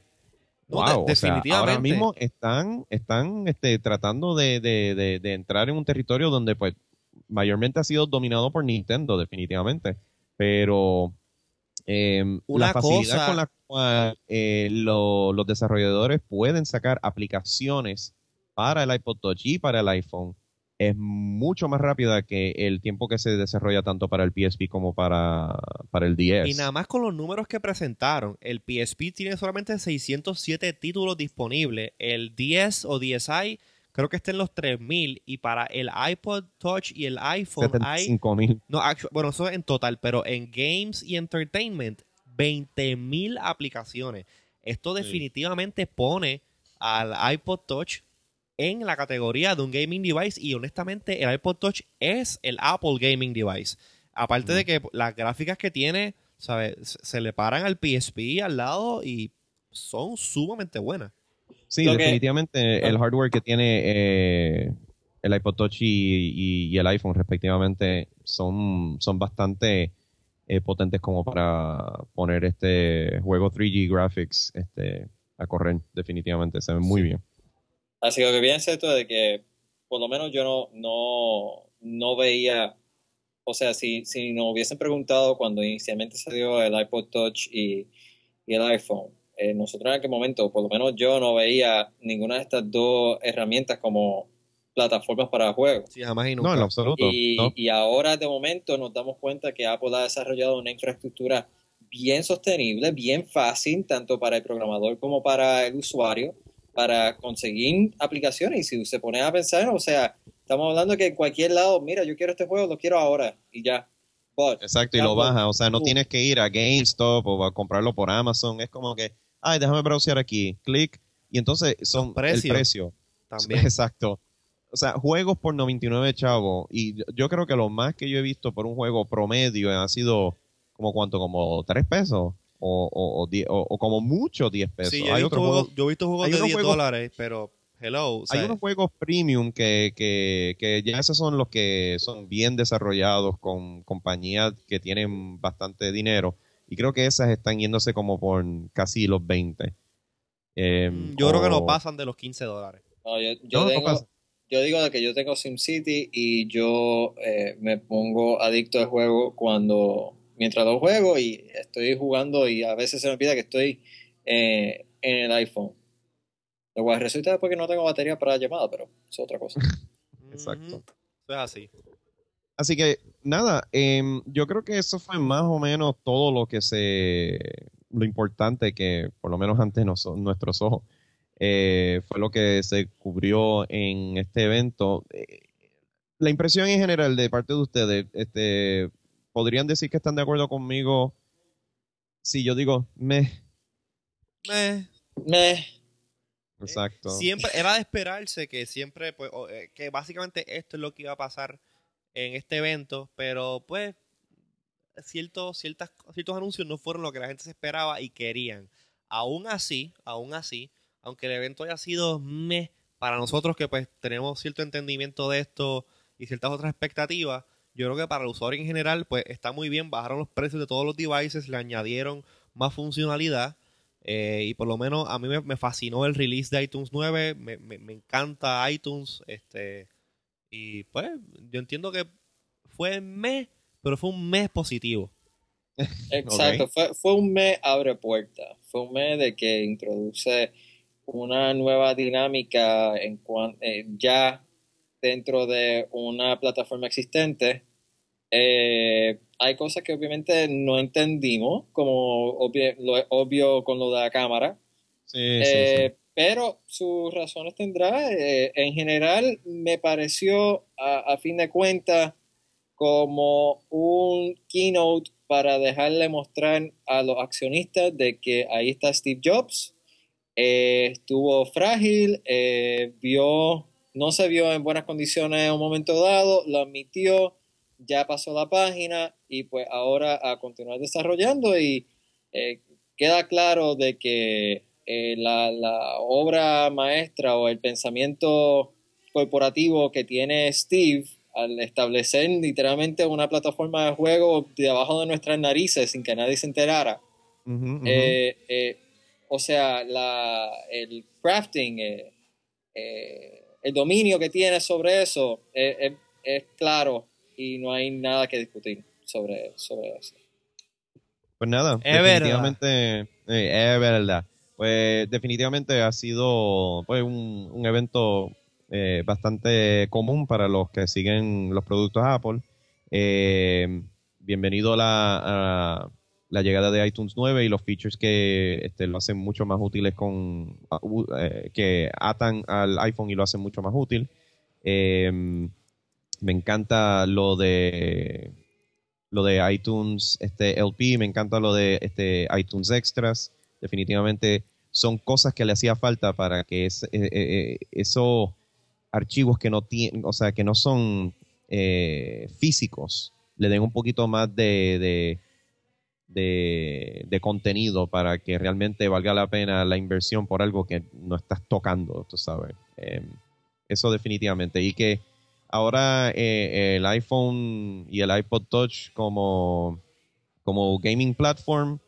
Wow, de, definitivamente. O sea, ahora mismo están, están este, tratando de, de, de, de, entrar en un territorio donde pues mayormente ha sido dominado por Nintendo, definitivamente. Pero eh, Una la facilidad cosa... con la cual eh, lo, los desarrolladores pueden sacar aplicaciones para el iPod Touch y para el iPhone es mucho más rápida que el tiempo que se desarrolla tanto para el PSP como para, para el 10. Y nada más con los números que presentaron, el PSP tiene solamente 607 títulos disponibles, el 10 o DSi creo que está en los 3000 y para el iPod Touch y el iPhone 75,000. hay no actually, bueno, eso es en total, pero en games y entertainment 20.000 aplicaciones. Esto definitivamente sí. pone al iPod Touch en la categoría de un gaming device y honestamente el iPod Touch es el Apple Gaming Device. Aparte mm. de que las gráficas que tiene, ¿sabes? Se le paran al PSP al lado y son sumamente buenas. Sí, Lo definitivamente que... el hardware que tiene eh, el iPod Touch y, y, y, el iPhone respectivamente son, son bastante eh, potentes como para poner este juego 3G graphics este, a correr definitivamente, se ven muy bien. Así que lo que pienso esto de que por lo menos yo no, no, no veía, o sea, si, si nos hubiesen preguntado cuando inicialmente salió el iPod Touch y, y el iPhone, eh, nosotros en aquel momento, por lo menos yo no veía ninguna de estas dos herramientas como plataformas para juegos. Sí, jamás y nunca. No, en absoluto. Y, no. y ahora de momento nos damos cuenta que Apple ha desarrollado una infraestructura bien sostenible, bien fácil, tanto para el programador como para el usuario, para conseguir aplicaciones. Y si se pone a pensar, o sea, estamos hablando que en cualquier lado, mira, yo quiero este juego, lo quiero ahora y ya. But, Exacto, y lo baja. O sea, no uh, tienes que ir a GameStop o a comprarlo por Amazon. Es como que, ay, déjame browsear aquí, clic, y entonces son precios, el precio. También. Exacto. O sea, juegos por 99 chavos. Y yo creo que lo más que yo he visto por un juego promedio ha sido como cuánto, como 3 pesos. O, o, o, die, o, o como mucho 10 pesos. Sí, yo, he visto, juegos, yo he visto juegos de 10 juegos, dólares, pero hello. O sea, hay unos juegos premium que, que, que ya esos son los que son bien desarrollados con compañías que tienen bastante dinero. Y creo que esas están yéndose como por casi los 20. Eh, yo creo que no pasan de los 15 dólares. No, yo, yo, no, tengo, no yo digo que yo tengo SimCity y yo eh, me pongo adicto al juego cuando mientras lo juego y estoy jugando y a veces se me olvida que estoy eh, en el iPhone. Lo cual resulta porque no tengo batería para la llamada, pero es otra cosa. Exacto. Eso es así. Así que, nada, eh, yo creo que eso fue más o menos todo lo que se. lo importante que, por lo menos ante nos, nuestros ojos, eh, fue lo que se cubrió en este evento. Eh, la impresión en general de parte de ustedes, este, ¿podrían decir que están de acuerdo conmigo si yo digo me? Me. Me. Exacto. Siempre, era de esperarse que siempre, pues, que básicamente esto es lo que iba a pasar en este evento, pero pues ciertos, ciertas, ciertos anuncios no fueron lo que la gente se esperaba y querían. Aún así, aún así, aunque el evento haya sido me para nosotros que pues tenemos cierto entendimiento de esto y ciertas otras expectativas, yo creo que para el usuario en general pues está muy bien, bajaron los precios de todos los devices, le añadieron más funcionalidad eh, y por lo menos a mí me, me, fascinó el release de iTunes 9, me, me, me encanta iTunes, este y pues yo entiendo que fue mes, pero fue un mes positivo. Exacto, okay. fue, fue un mes abre puerta. fue un mes de que introduce una nueva dinámica en eh, ya dentro de una plataforma existente. Eh, hay cosas que obviamente no entendimos, como lo obvio con lo de la cámara. Eh, pero sus razones tendrá. en general, me pareció, a, a fin de cuentas, como un keynote para dejarle mostrar a los accionistas de que ahí está Steve Jobs. Eh, estuvo frágil, eh, vio, no se vio en buenas condiciones en un momento dado, lo admitió, ya pasó la página y pues ahora a continuar desarrollando y eh, queda claro de que la, la obra maestra o el pensamiento corporativo que tiene Steve al establecer literalmente una plataforma de juego debajo de nuestras narices sin que nadie se enterara. Eh, eh, o sea, la, el crafting, eh, el dominio que tiene sobre eso es, claro y no hay nada que discutir sobre, sobre eso. Pues nada, es definitivamente es verdad. Pues definitivamente ha sido pues, un, un evento eh, bastante común para los que siguen los productos Apple. Eh, bienvenido a la, la, llegada de iTunes 9 y los features que este, lo hacen mucho más útiles con eh, que atan al iPhone y lo hacen mucho más útil. Me encanta lo de lo de iTunes este LP, me encanta lo de este iTunes Extras. Definitivamente son cosas que le hacía falta para que eso archivos que no tienen, o sea, que no son eh, físicos, le den un poquito más de, de, de, contenido para que realmente valga la pena la inversión por algo que no estás tocando, tú sabes. Em, eso definitivamente. Y que ahora eh, el iPhone y el iPod Touch como, como gaming platform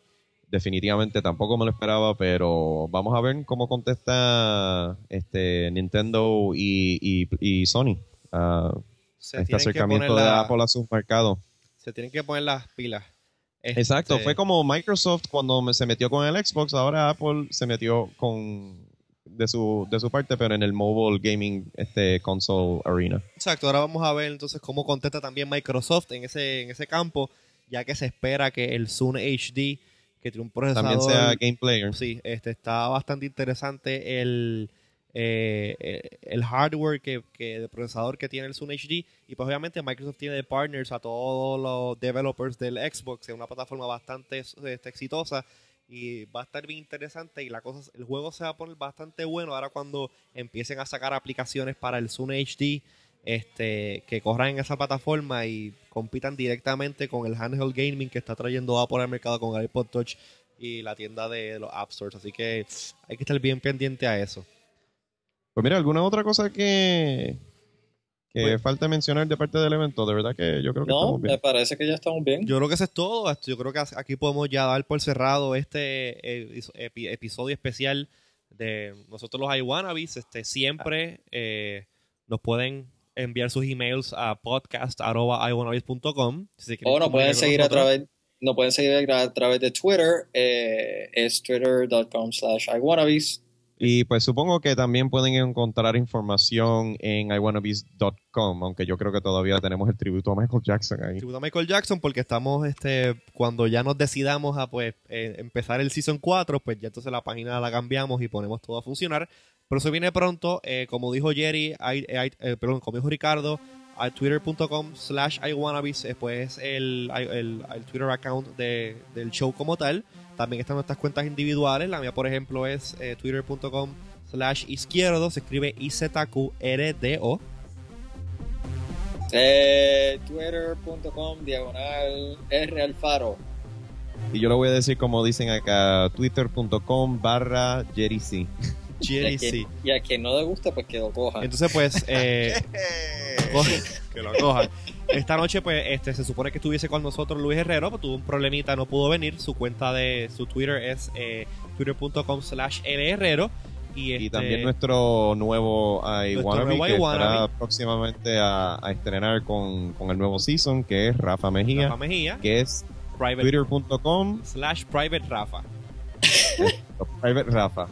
definitivamente tampoco me lo esperaba, pero vamos a ver cómo contesta este Nintendo y, y, Sony a este acercamiento de Apple a sus mercados. Se tienen que poner las pilas. Exacto, este fue como Microsoft cuando se metió con el Xbox, ahora Apple se metió con de su, de su parte, pero en el mobile gaming este console arena. Exacto, ahora vamos a ver entonces cómo contesta también Microsoft en ese, en ese campo, ya que se espera que el Zoom HD que tiene un procesador. También sea game player. Sí, este, está bastante interesante el, eh, el hardware que, que, de procesador que tiene el Zoom HD. Y pues obviamente Microsoft tiene de partners a todos los developers del Xbox. Es una plataforma bastante este, exitosa y va a estar bien interesante y la cosa el juego se va a poner bastante bueno ahora cuando empiecen a sacar aplicaciones para el Zoom HD este, que corran en esa plataforma y compitan directamente con el handheld gaming que está trayendo Apple al mercado con el iPod Touch y la tienda de los App Stores. Así que hay que estar bien pendiente a eso. Pues mira, ¿alguna otra cosa que, que pues falta mencionar de parte del evento? De verdad que yo creo que no, me parece que ya estamos bien. Yo creo que eso es todo. Yo creo que aquí podemos ya dar por cerrado este eh, episodio especial de nosotros los iWannabes. Este, siempre eh, nos pueden enviar sus emails a podcast.iwanabis.com. Si o nos pueden seguir a través no pueden seguir a través de Twitter, eh, es twitter.com slash iwannabes. Y pues supongo que también pueden encontrar información en iwannabes.com, aunque yo creo que todavía tenemos el tributo a Michael Jackson ahí. Tributo a Michael Jackson porque estamos, este, cuando ya nos decidamos a pues eh, empezar el Season 4, pues ya entonces la página la cambiamos y ponemos todo a funcionar. Pero eso viene pronto, eh, como dijo Jerry, eh, perdón, como dijo Ricardo, a twitter.com slash iwannabes, después el, el, el, Twitter account de, del show como tal. También están nuestras cuentas individuales. La mía, por ejemplo, es eh, twitter.com slash izquierdo. Se escribe IZQRDO. Eh, twitter.com diagonal R Alfaro. Y yo lo voy a decir como dicen acá, twitter.com barra Jerry C. Y a, quien, no le gusta, pues que lo cojan. Entonces, pues, eh, que lo cojan. Esta noche, pues, este, se supone que estuviese con nosotros Luis Herrero, pues tuvo un problemita, no pudo venir. Su cuenta de su Twitter es eh, twitter.com slash Herrero. Y, y, también este, nuestro nuevo iWannabe que estará próximamente a, estrenar con, con, el nuevo season, que es Rafa Mejía. Rafa Mejía. Que es twitter.com slash private Rafa. Private Rafa.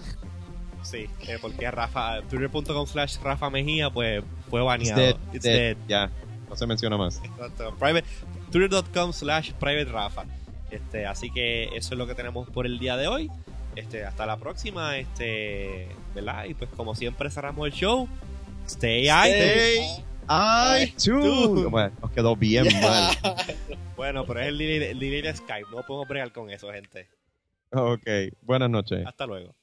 Sí, eh, porque Rafa, twitter.com slash Rafa Mejía, pues fue It's baneado. dead, It's dead. dead. Ya, no se menciona más. Exacto. Private, twitter.com slash private Rafa. Este, así que eso es lo que tenemos por el día de hoy. Este, hasta la próxima, este, ¿verdad? Y pues como siempre cerramos el show. Stay, Stay. ¡Ay, tú. Bueno, nos quedó bien mal. Bueno, pero es el delay, el delay de Skype. No podemos bregar con eso, gente. Ok, buenas noches. Hasta luego.